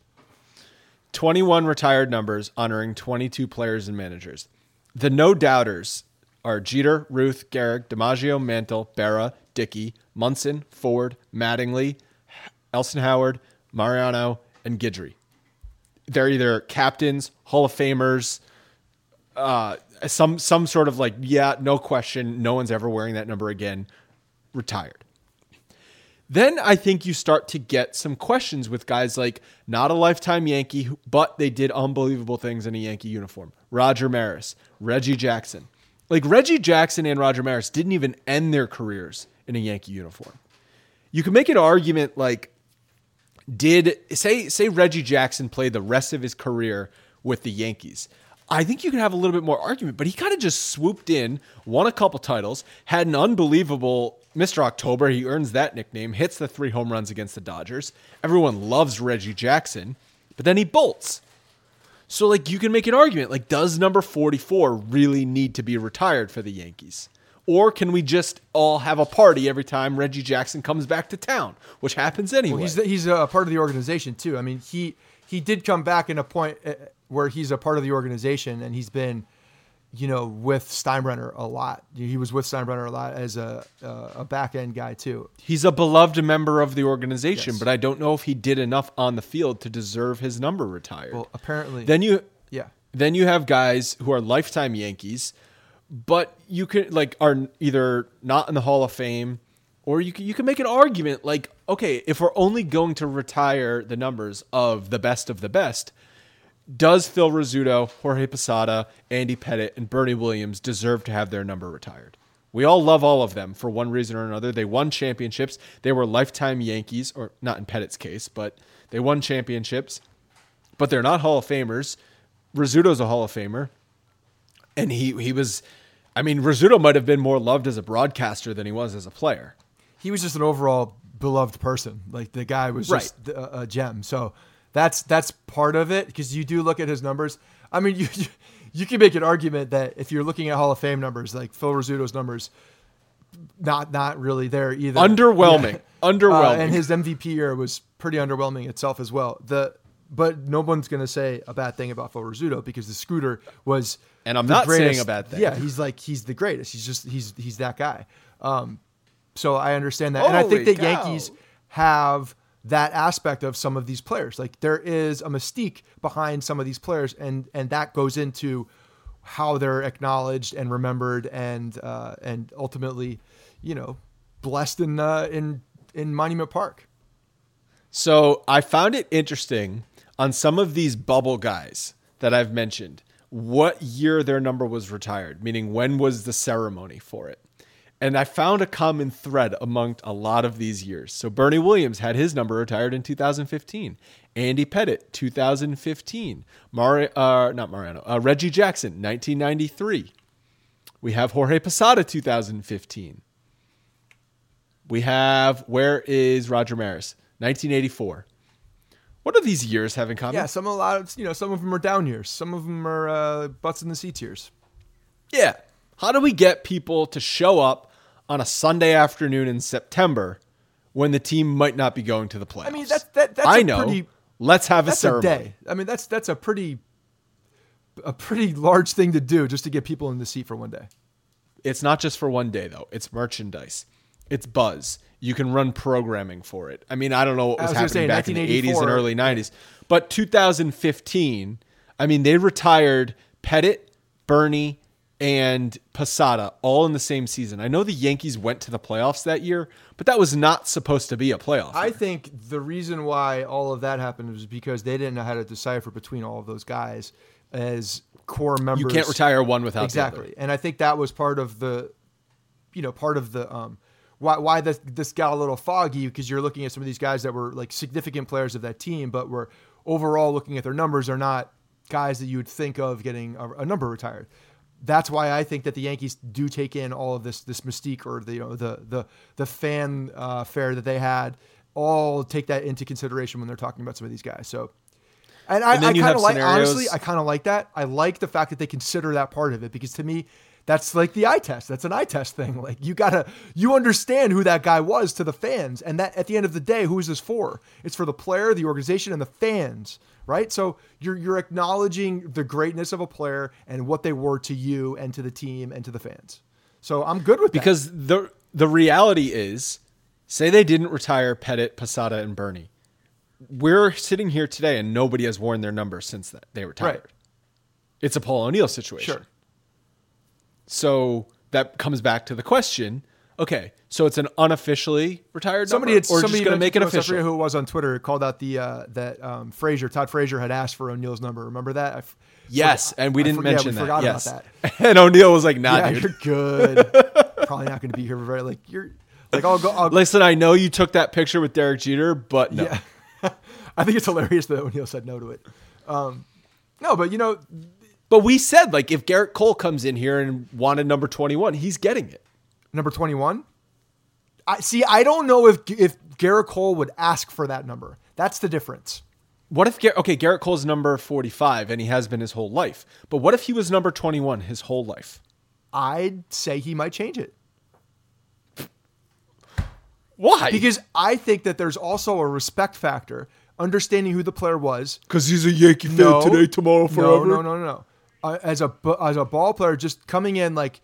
21 retired numbers honoring 22 players and managers. The no doubters are Jeter, Ruth, Gehrig, DiMaggio, Mantle, Berra, Dickey, Munson, Ford, Mattingly, Elston Howard, Mariano, and Guidry. They're either captains, Hall of Famers, uh, some some sort of like, yeah, no question, no one's ever wearing that number again, retired. Then I think you start to get some questions with guys like not a lifetime Yankee, but they did unbelievable things in a Yankee uniform. Roger Maris, Reggie Jackson. Like Reggie Jackson and Roger Maris didn't even end their careers in a Yankee uniform. You can make an argument like did say say Reggie Jackson played the rest of his career with the Yankees. I think you can have a little bit more argument, but he kind of just swooped in, won a couple titles, had an unbelievable Mr. October. He earns that nickname, hits the three home runs against the Dodgers. Everyone loves Reggie Jackson, but then he bolts. So like you can make an argument like does number 44 really need to be retired for the Yankees? Or can we just all have a party every time Reggie Jackson comes back to town, which happens anyway? Well, he's he's a part of the organization too. I mean, he he did come back in a point uh, where he's a part of the organization, and he's been, you know, with Steinbrenner a lot. He was with Steinbrenner a lot as a uh, a back end guy too. He's a beloved member of the organization, Yes. but I don't know if he did enough on the field to deserve his number retired. Well, apparently, then you yeah. then you have guys who are lifetime Yankees, but you can like are either not in the Hall of Fame or you can, you can make an argument like okay, if we're only going to retire the numbers of the best of the best, does Phil Rizzuto, Jorge Posada, Andy Pettitte, and Bernie Williams deserve to have their number retired? We all love all of them for one reason or another. They won championships. They were lifetime Yankees, or not in Pettitte's case, but they won championships. But they're not Hall of Famers. Rizzuto's a Hall of Famer, and he he was. I mean, Rizzuto might have been more loved as a broadcaster than he was as a player. He was just an overall beloved person. Like the guy was just a, a gem. So that's that's part of it because you do look at his numbers. I mean, you, you you can make an argument that if you're looking at Hall of Fame numbers, like Phil Rizzuto's numbers, not not really there either. Underwhelming, Yeah. underwhelming. Uh, and his MVP year was pretty underwhelming itself as well. The but no one's gonna say a bad thing about Phil Rizzuto because the scooter was. And I'm not saying greatest- a bad thing. Yeah, he's like he's the greatest. He's just he's he's that guy. Um, so I understand that, and I think that cow. Yankees have that aspect of some of these players. Like there is a mystique behind some of these players, and and that goes into how they're acknowledged and remembered, and uh, and ultimately, you know, blessed in uh, in in Monument Park. So I found it interesting on some of these bubble guys that I've mentioned, what year their number was retired, meaning when was the ceremony for it. And I found a common thread among a lot of these years. So Bernie Williams had his number retired in 2015. Andy Pettitte, 2015. Mari- uh, not Mariano, uh, Reggie Jackson, 1993. We have Jorge Posada, 2015. We have, where is Roger Maris? 1984. What do these years have in common? Yeah, some a lot of you know some of them are down years, some of them are uh, butts in the seat years. Yeah. How do we get people to show up on a Sunday afternoon in September when the team might not be going to the playoffs? I mean, that's that. That's I a know. Pretty, Let's have a ceremony. day. I mean, that's that's a pretty a pretty large thing to do just to get people in the seat for one day. It's not just for one day though. It's merchandise. It's buzz. You can run programming for it. I mean, I don't know what was, was happening say, back in the 80s and early 90s, but 2015, I mean, they retired Pettitte, Bernie, and Posada all in the same season. I know the Yankees went to the playoffs that year, but that was not supposed to be a playoff. I year. think the reason why all of that happened was because they didn't know how to decipher between all of those guys as core members. you can't retire one without exactly, the other. and I think that was part of the, you know, part of the um, why why this this got a little foggy because you're looking at some of these guys that were like significant players of that team, but were overall looking at their numbers are not guys that you would think of getting a, a number retired. That's why I think that the Yankees do take in all of this this mystique or the you know the the the fan uh, fare that they had. All take that into consideration when they're talking about some of these guys. So, and I, And I kind of like scenarios- honestly, I kind of like that. I like the fact that they consider that part of it because to me, that's like the eye test. That's an eye test thing. Like you gotta, you understand who that guy was to the fans, and that at the end of the day, who is this for? It's for the player, the organization, and the fans, right? So you're you're acknowledging the greatness of a player and what they were to you and to the team and to the fans. So I'm good with that. Because the the reality is, say they didn't retire Pettitte, Posada, and Bernie. We're sitting here today and nobody has worn their number since that they retired. Right. It's a Paul O'Neill situation. Sure. So that comes back to the question. Okay, so it's an unofficially retired Somebody number, had or somebody just going to make it us, I forget official. who it was on Twitter called out the uh, that um, Frazier Todd Frazier had asked for O'Neill's number. Remember that? I f- Yes, forgot- and we I didn't forget- mention we that. Forgot yes. about that. And O'Neill was like, "Nah, yeah, dude. you're good. Probably not going to be here for very like you're like I'll go. I'll, Listen, I know you took that picture with Derek Jeter, but no. Yeah, I think it's hilarious that O'Neill said no to it. Um, no, but you know, But we said like if Gerrit Cole comes in here and wanted number twenty one, he's getting it. Number twenty one. I see. I don't know if if Gerrit Cole would ask for that number. That's the difference. What if Gar- okay, Gerrit Cole's number forty five and he has been his whole life. But what if he was number twenty one his whole life? I'd say he might change it. Why? Because I think that there's also a respect factor, understanding who the player was. because he's a Yankee fan No, today, tomorrow, forever. no, no, no, no. Uh, as a as a ball player, just coming in like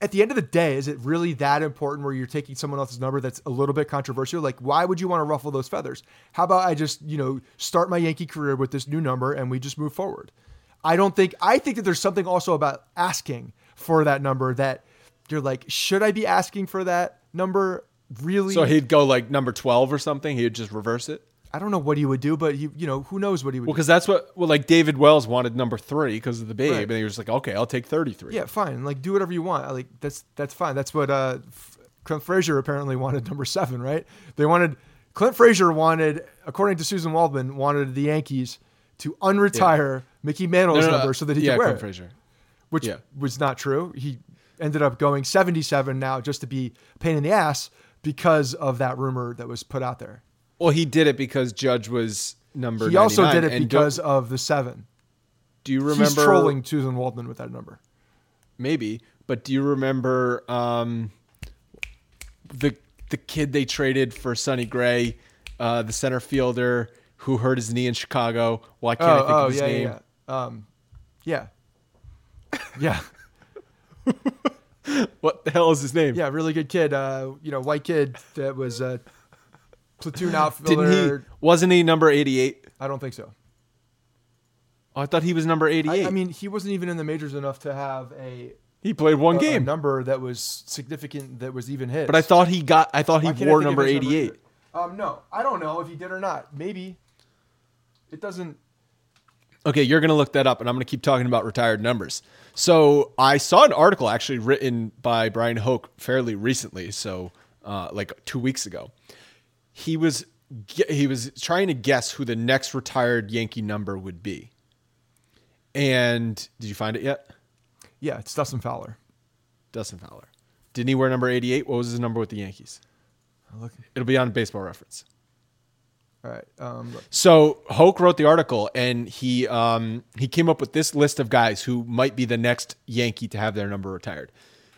at the end of the day, is it really that important where you're taking someone else's number that's a little bit controversial? Like, why would you want to ruffle those feathers? How about I just you know start my Yankee career with this new number and we just move forward? I don't think I think that there's something also about asking for that number that you're like, should I be asking for that number? Really? So he'd go like number twelve or something. He'd just reverse it. I don't know what he would do, but he, you know, who knows what he would Well, because that's what well, like David Wells wanted number three because of the babe, Right. and he was like, okay, I'll take thirty three. Yeah, fine. Like do whatever you want. Like that's that's fine. That's what uh Clint Frazier apparently wanted number seven, right? They wanted Clint Frazier wanted, according to Suzyn Waldman, wanted the Yankees to unretire Mickey Mantle's number so that he yeah, could wear Clint it, Frazier. which yeah. was not true. He ended up going 77 now just to be a pain in the ass because of that rumor that was put out there. Well, he did it because Judge was number. He also did it and because of the seven. do you remember He's trolling Suzyn Waldman with that number. maybe, but do you remember um, the the kid they traded for Sonny Gray, uh, the center fielder who hurt his knee in Chicago? Why can't I think of his yeah, name? yeah, yeah. Um, yeah, yeah, What the hell is his name? yeah. Really good kid. Uh, you know, white kid that was a platoon outfielder. Didn't he? Wasn't he number eighty eight? I don't think so. Oh, I thought he was number eighty-eight. I. I mean, he wasn't even in the majors enough to have a, he played one a- a game, number that was significant that was even hit. but I thought he got. I thought he wore number eighty eight. either? Um, no, I don't know if he did or not. Maybe it doesn't. Okay, you're going to look that up, and I'm going to keep talking about retired numbers. So I saw an article actually written by Bryan Hoch fairly recently, so uh, like two weeks ago. He was he was trying to guess who the next retired Yankee number would be. And did you find it yet? Yeah, it's Dustin Fowler. Dustin Fowler. Didn't he wear number 88? What was his number with the Yankees? Look, It'll be on Baseball Reference. all right. Um. So Hoch wrote the article, and he um, he came up with this list of guys who might be the next Yankee to have their number retired.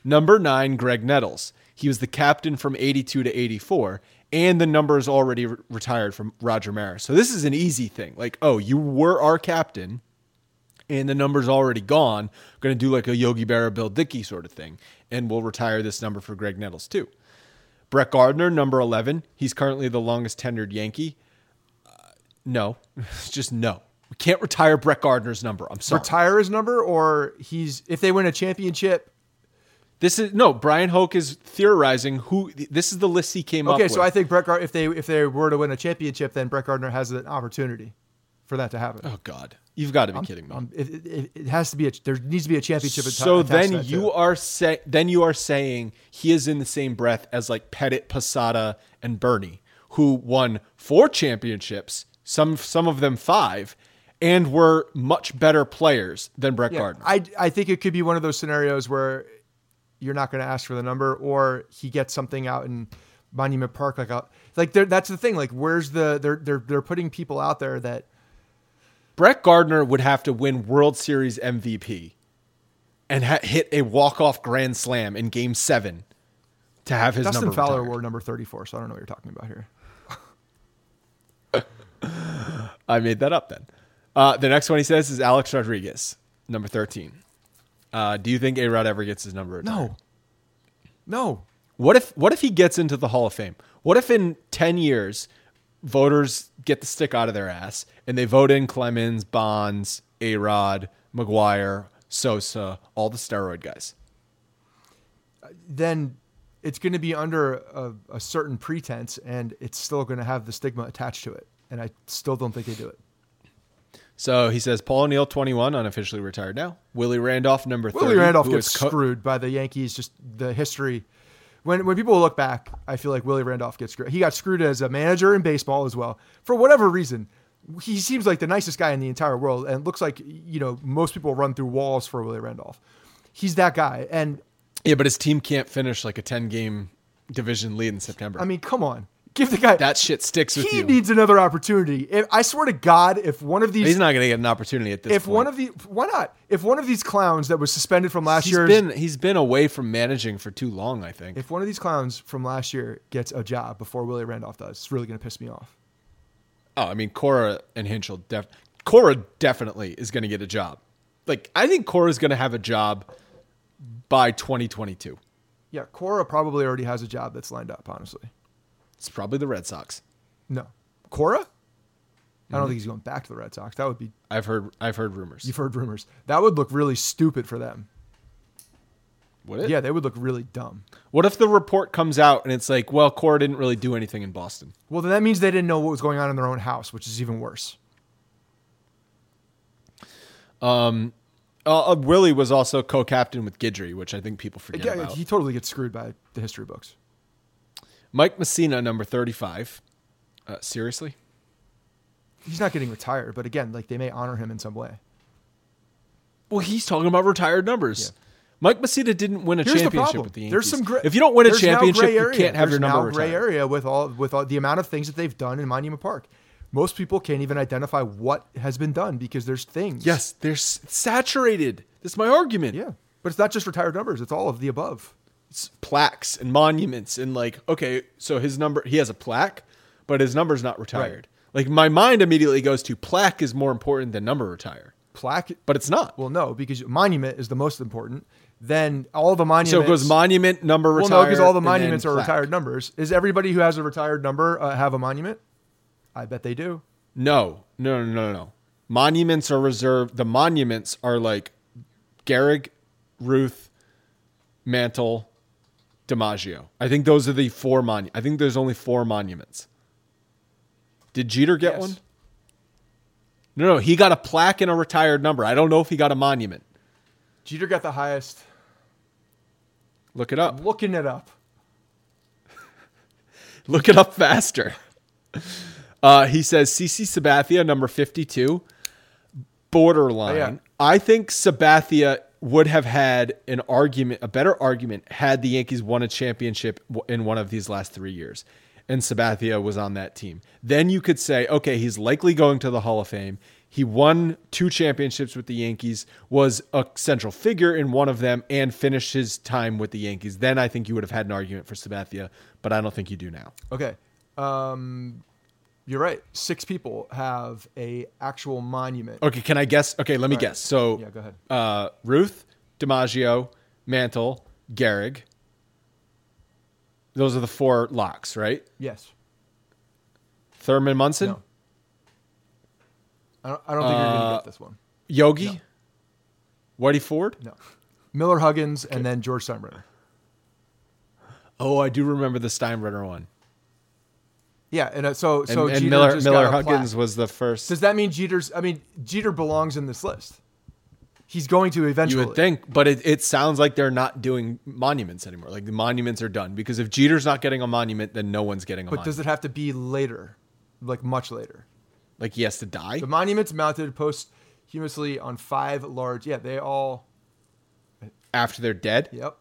Number nine, Graig Nettles. He was the captain from '82 to '84, and the number is already re- retired from Roger Maris. So this is an easy thing. Like, oh, you were our captain, and the number's already gone. Going to do like a Yogi Berra, Bill Dickey sort of thing, and we'll retire this number for Graig Nettles too. Brett Gardner, number 11. He's currently the longest tenured Yankee. Uh, no, it's just no. We can't retire Brett Gardner's number. I'm sorry. retire his number, or he's if they win a championship. This is no. Bryan Hoch is theorizing who. This is the list he came up with. Okay, so I think Brett Gardner, if they if they were to win a championship, then Brett Gardner has an opportunity for that to happen. Oh God, you've got to be kidding me. It, it, it has to be a there needs to be a championship. so then you are say then you are saying he is in the same breath as like Pettitte, Posada, and Bernie, who won four championships, some some of them five, and were much better players than Brett Yeah, Gardner. I I think it could be one of those scenarios where you're not going to ask for the number, or he gets something out in Monument Park, like a, like that's the thing. Like, where's the they're they're they're putting people out there that Brett Gardner would have to win World Series MVP and ha- hit a walk-off grand slam in Game Seven to have his Dustin number Fowler retired. wore number 34. So I don't know what you're talking about here. I made that up then. Uh, the next one he says is Alex Rodriguez, number 13. Uh, do you think A Rod ever gets his number retired? No, no. What if what if he gets into the Hall of Fame? What if in 10 years voters get the stick out of their ass and they vote in Clemens, Bonds, A Rod, McGwire, Sosa, all the steroid guys? Then it's going to be under a, a certain pretense, and it's still going to have the stigma attached to it. And I still don't think they do it. So he says Paul O'Neill, 21, unofficially retired now. Willie Randolph, number 30. Willie Randolph gets co- screwed by the Yankees. Just the history. When when people look back, I feel like Willie Randolph gets screwed. He got screwed as a manager in baseball as well for whatever reason. He seems like the nicest guy in the entire world, and looks like you know most people run through walls for Willie Randolph. He's that guy, and Yeah, but his team can't finish like a 10 game division lead in September. I mean, come on, give the guy that shit sticks with He you. needs another opportunity. If, I swear to God, if one of these, He's not going to get an opportunity at this if point. one of the, why not? If one of these clowns that was suspended from last year's been he's been away from managing for too long, I think. If one of these clowns from last year gets a job before Willie Randolph does, it's really going to piss me off. oh, I mean Cora and Hinchel def Cora definitely is going to get a job. Like I think Cora's going to have a job by 2022. Yeah, Cora probably already has a job that's lined up, honestly. It's probably the Red Sox. No. Cora? I Mm-hmm. don't think he's going back to the Red Sox. That would be, I've heard I've heard rumors. you've heard rumors. That would look really stupid for them. Would it? Yeah, they would look really dumb. What if the report comes out and it's like, well, Cora didn't really do anything in Boston? Well, then that means they didn't know what was going on in their own house, which is even worse. Um, uh, uh, Willie was also co-captain with Guidry, which I think people forget Yeah, about. he totally gets screwed by the history books. Mike Mussina, number thirty-five. Uh, seriously? He's not getting retired, but again, like they may honor him in some way. Well, he's talking about retired numbers. Mike Mussina didn't win a Here's championship problem. with the Yankees. There's some gray. if you don't win a championship, you can't have There's your number now gray retired. area with all with all the amount of things that they've done in Monument Park. Most people can't even identify what has been done because there's things. Yes, they're saturated. That's my argument. Yeah, but it's not just retired numbers. It's all of the above. Plaques and monuments and like, okay, so his number, he has a plaque, but his number's not retired. Like my mind immediately goes to plaque is more important than number retire, Plaque. but it's not. Well, no, because monument is the most important. Then all the monuments. so it goes monument, number Well, retire. no, because all the monuments are plaque. retired numbers. Is everybody who has a retired number uh, have a monument? I bet they do. No, no, no, no, no. Monuments are reserved. The monuments are like Gehrig, Ruth, Mantle, DiMaggio. I think those are the four mon. I think there's only four monuments. Did Jeter get Yes. one? No, no, he got a plaque and a retired number. I don't know if he got a monument. Jeter got the highest. Look it up. Looking it up. Look it up faster. Uh, he says CC Sabathia, number 52, borderline. Oh, yeah. I think Sabathia would have had an argument, a better argument, had the Yankees won a championship in one of these last three years. And Sabathia was on that team. Then you could say, okay, he's likely going to the Hall of Fame. He won two championships with the Yankees, was a central figure in one of them, and finished his time with the Yankees. Then I think you would have had an argument for Sabathia, but I don't think you do now. Okay. Um, you're right. Six people have a actual monument. Okay, can I guess? Okay, let me Right. guess. So, Yeah, go ahead. Uh, Ruth, DiMaggio, Mantle, Gehrig. Those are the four locks, right? Yes. Thurman Munson, No. I don't, I don't think you're going Uh, to get this one. Yogi, Whitey Ford. No. Miller Huggins and then George Steinbrenner. Oh, I do remember the Steinbrenner one. Yeah, and uh, so And, so and Miller Miller Huggins was the first. Does that mean Jeter's? I mean, Jeter belongs in this list. He's going to eventually. You would think, but it, it sounds like they're not doing monuments anymore. Like the monuments are done because if Jeter's not getting a monument, then no one's getting a monument. But monument. does it have to be later, like much later? like he has to die. The monuments mounted posthumously on five large. Yeah, they all. after they're dead. Yep,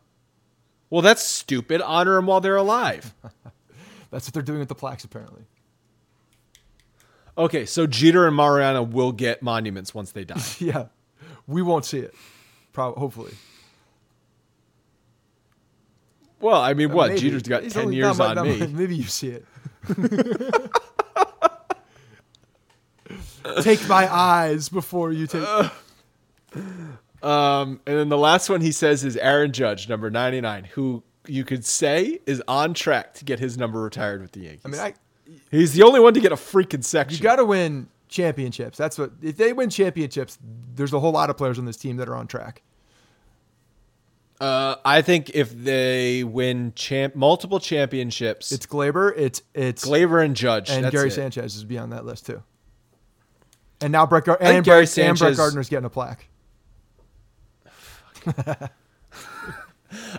Well, that's stupid. Honor them while they're alive. that's what they're doing with the plaques apparently. Okay, so Jeter and Mariano will get monuments once they die. Yeah, we won't see it. Probably, hopefully. Well, I mean, what? Maybe. Jeter's got He's 10 only- years on me. Maybe you see it. take my eyes before you take. Um, and then the last one he says is Aaron Judge, number 99, who you could say is on track to get his number retired with the Yankees. I mean, I, He's the only one to get a freaking section. you got to win championships. That's what. If they win championships, there's a whole lot of players on this team that are on track. uh, I think if they win champ multiple championships, It's Gleyber. It's it's Gleyber and Judge. and That's Gary it. Sanchez is beyond that list too. And now Brett Gar- and, Gary Brett, and Brett Gardner's getting a plaque.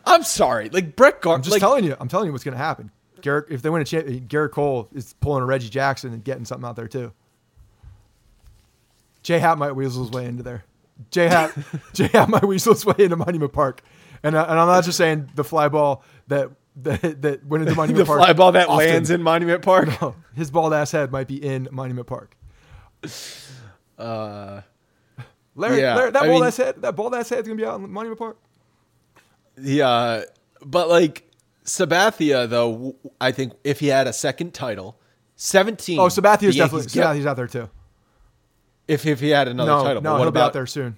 I'm sorry. Like Brett Gardner. I'm just like, telling you. I'm telling you what's going to happen. Gerrit, if they win a champ, Gerrit Cole is pulling a Reggie Jackson and getting something out there too. J Hat might weasel his way into there. J Hat, J Hat might weasel his way into Monument Park, and uh, and I'm not just saying the fly ball that that that went into Monument the Park. The fly ball that often. lands in Monument Park. No, his bald ass head might be in Monument Park. Uh, Larry, Yeah, Larry that I bald mean- ass head, that bald ass head's gonna be out in Monument Park. Yeah, but like Sabathia, though, I think if he had a second title, seventeen. Oh, Sabathia's definitely get- Sabathia's out there too. if if he had another no, title, no, but what he'll be out about there soon.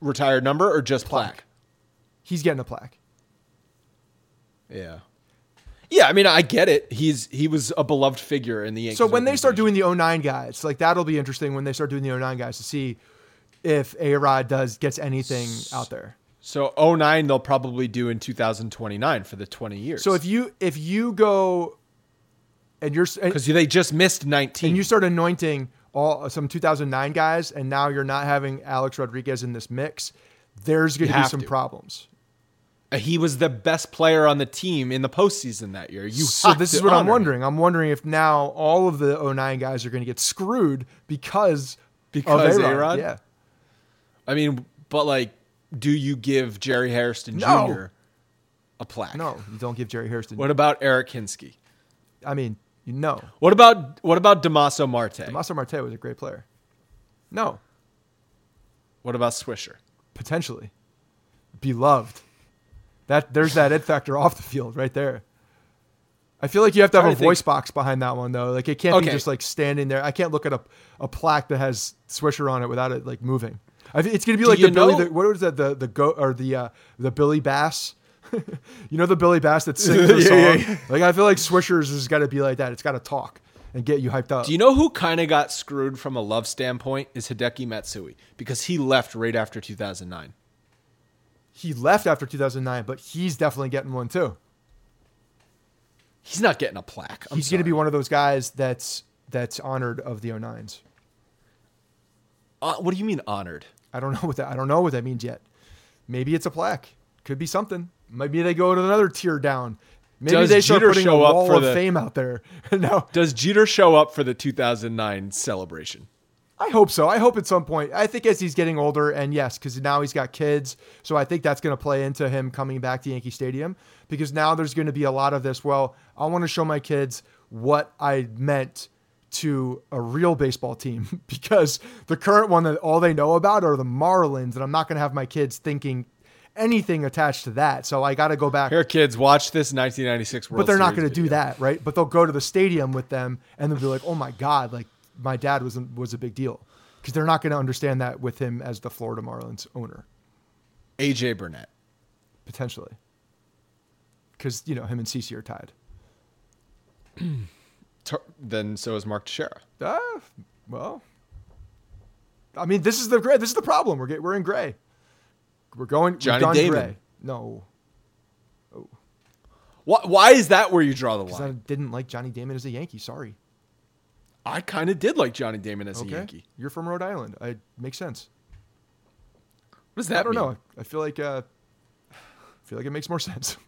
retired number or just plaque? Plaque. He's getting a plaque. Yeah, yeah. I mean, I get it. He's he was a beloved figure in the Yankees. So when they start doing the 09 guys, like that'll be interesting when they start doing the 09 guys to see if A Rod does gets anything out there. So 09 they'll probably do in 2029 for the 20 years. So if you if you go and you're because they just missed 19. and you start anointing all some 2009 guys, and now you're not having Alex Rodriguez in this mix, there's going to be some to. problems. Uh, he was the best player on the team in the postseason that year. You so this is what I'm honor him. wondering. I'm wondering if now all of the 09 guys are going to get screwed because Because of A-Rod. A-Rod? Yeah. I mean, but like, do you give Jerry Hairston No. Jr. a plaque? No, you don't give Jerry Hairston. What about Eric Hinske? I mean, no. What about what about Damaso Marte? Damaso Marte was a great player. No, What about Swisher? potentially beloved. That there's that it factor off the field right there. I feel like you have to have a to think- voice box behind that one though. Like it can't be just like standing there. I can't look at a, a plaque that has Swisher on it without it like moving. I think it's gonna be like you the Billy. The, what was that? The the go or the uh, the Billy Bass. you know the Billy Bass that sings the Yeah, song. yeah, yeah. Like I feel like Swishers has got to be like that. It's got to talk and get you hyped up. Do you know who kind of got screwed from a love standpoint? Is Hideki Matsui because he left right after 2009. he left after 2009, but he's definitely getting one too. He's not getting a plaque. I'm he's going to be one of those guys that's that's honored of the 09s. Uh, what do you mean honored? I don't know what that I don't know what that means yet. Maybe it's a plaque. Could be something. Maybe they go to another tier down. Maybe Does they start Jeter putting a show up wall for of the- fame out there. no, Does Jeter show up for the 2009 celebration? I hope so. I hope at some point. I think as he's getting older, and yes, because now he's got kids, so I think that's going to play into him coming back to Yankee Stadium. Because now there's going to be a lot of this. Well, I want to show my kids what I meant to a real baseball team. because the current one that all they know about are the Marlins, and I'm not going to have my kids thinking anything attached to that. So I got to go back. Here, kids, watch this 1996 World but they're not going to do that, right? But they'll go to the stadium with them and they'll be like, "Oh my god, like my dad was was a big deal," because they're not going to understand that with him as the Florida Marlins owner AJ Burnett. potentially, because you know him and CC are tied. Tur- Then so is Mark Teixeira. Ah, well, I mean, this is the gray. This is the problem. We're get, we're in gray. We're going. Johnny Damon. gray. No, Why, why is that where you draw the line? I didn't like Johnny Damon as a Yankee. Sorry. I kind of did like Johnny Damon as Okay, a Yankee. you're from Rhode Island. It makes sense. What does that I don't mean? know. I feel like uh, I feel like it makes more sense.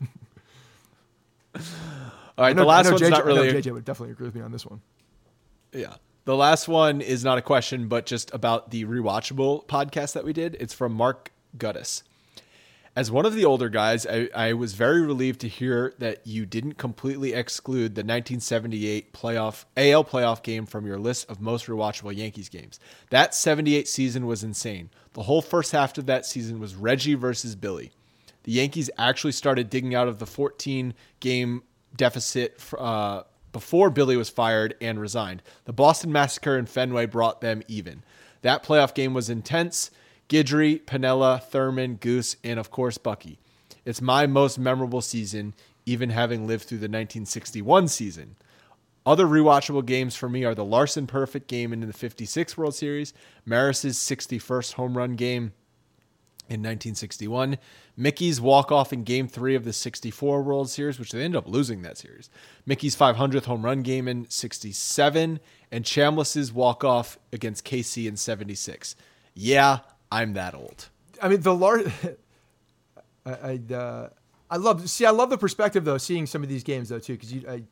All right, know- the last one's JJ, not really. JJ would definitely agree with me on this one. Yeah. The last one is not a question, but just about the rewatchable podcast that we did. It's from Mark Guttis. As one of the older guys, I, I was very relieved to hear that you didn't completely exclude the 1978 playoff AL playoff game from your list of most rewatchable Yankees games. That 78 season was insane. The whole first half of that season was Reggie versus Billy. The Yankees actually started digging out of the 14 game deficit uh, before Billy was fired and resigned. The Boston Massacre in Fenway brought them even. That playoff game was intense. Guidry, Piniella, Thurman, Goose, and of course Bucky. It's my most memorable season, even having lived through the 1961 season. Other rewatchable games for me are the Larsen perfect game in the 56 World Series, Maris's 61st home run game, in 1961. Mickey's walk off in game three of the 64 World Series, which they ended up losing that series. Mickey's 500th home run game in 67, and Chambliss's walk off against KC in 76. Yeah, I'm that old. I mean, the large. I I, uh, I love see. I love the perspective though, seeing some of these games though too, because I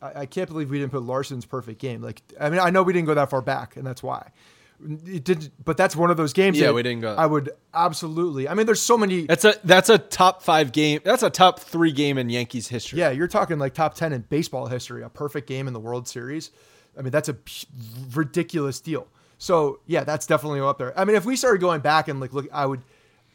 I can't believe we didn't put Larsen's perfect game. Like, I mean, I know we didn't go that far back, and that's why. It did, but that's one of those games. Yeah, that we didn't go- I would absolutely. I mean, there's so many. That's a that's a top five game. That's a top three game in Yankees history. Yeah, you're talking like top 10 in baseball history, a perfect game in the World Series. I mean, that's a ridiculous deal. So, yeah, that's definitely up there. I mean, if we started going back and like look, I would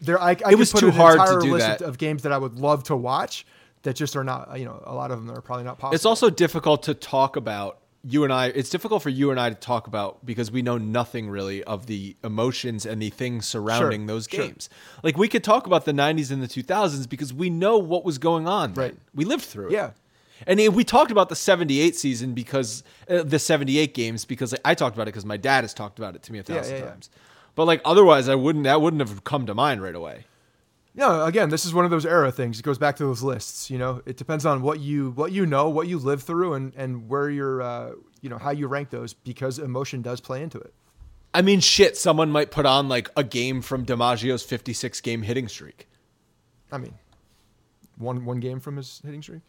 there I, I could was put too an hard to do list that. of games that I would love to watch that just are not, you know, a lot of them are probably not possible. It's also difficult to talk about. You and I, it's difficult for you and I to talk about because we know nothing really of the emotions and the things surrounding Sure, those sure. games. Like we could talk about the 90s and the 2000s because we know what was going on. then. Right. We lived through it. Yeah. And we talked about the 78 season because uh, the 78 games because like, I talked about it because my dad has talked about it to me a thousand yeah, yeah. times. But like otherwise I wouldn't that wouldn't have come to mind right away. Yeah, again, this is one of those era things. It goes back to those lists. You know, it depends on what you what you know, what you live through, and and where you're, uh, you know, how you rank those because emotion does play into it. I mean, shit. Someone might put on like a game from DiMaggio's 56 game hitting streak. I mean, one one game from his hitting streak.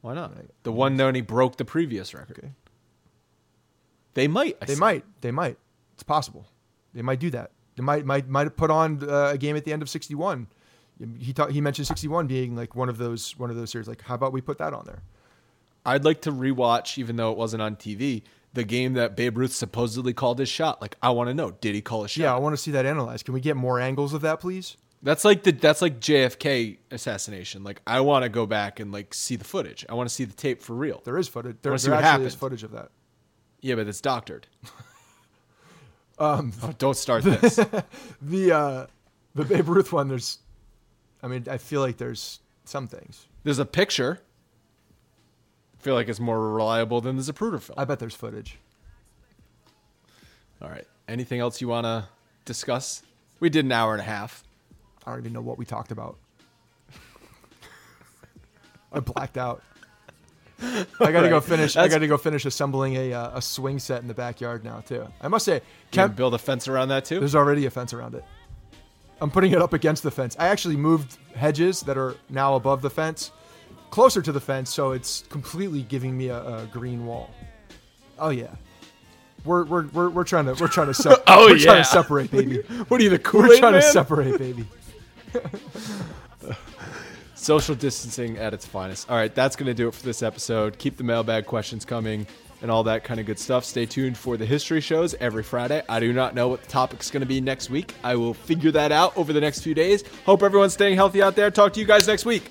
Why not? The one when he broke the previous record. Okay. They might. I They might. They might. It's possible. They might do that. They might might might have put on uh, a game at the end of 61. He ta- he mentioned 61 being like one of those one of those series. Like, how about we put that on there? I'd like to rewatch, even though it wasn't on TV, the game that Babe Ruth supposedly called his shot. Like, I want to know, did he call a shot? Yeah, I want to see that analyzed. Can we get more angles of that, please? That's like the that's like JFK assassination. Like, I want to go back and like see the footage. I want to see the tape for real. There is footage. There, there actually is footage of that. Yeah, but it's doctored. um, oh, don't start this. The uh, the Babe Ruth one. There's, I mean, I feel like there's some things. There's a picture. I feel like it's more reliable than the Zapruder film. I bet there's footage. All right. Anything else you want to discuss? We did an hour and a half. I don't even know what we talked about. I blacked out. I got to go right. finish. I got to go finish assembling a uh, a swing set in the backyard now too. I must say, can Kemp, build a fence around that too. there's already a fence around it. I'm putting it up against the fence. I actually moved hedges that are now above the fence, closer to the fence, so it's completely giving me a, a green wall. Oh yeah, we're we're we're, we're trying to we're trying to se- Oh, we're trying yeah. to separate, baby. What are you, the We're Kool-Aid trying to separate, baby. Social distancing at its finest. All right, that's going to do it for this episode. Keep the mailbag questions coming and all that kind of good stuff. Stay tuned for the history shows every Friday. I do not know what the topic's going to be next week. I will figure that out over the next few days. Hope everyone's staying healthy out there. Talk to you guys next week.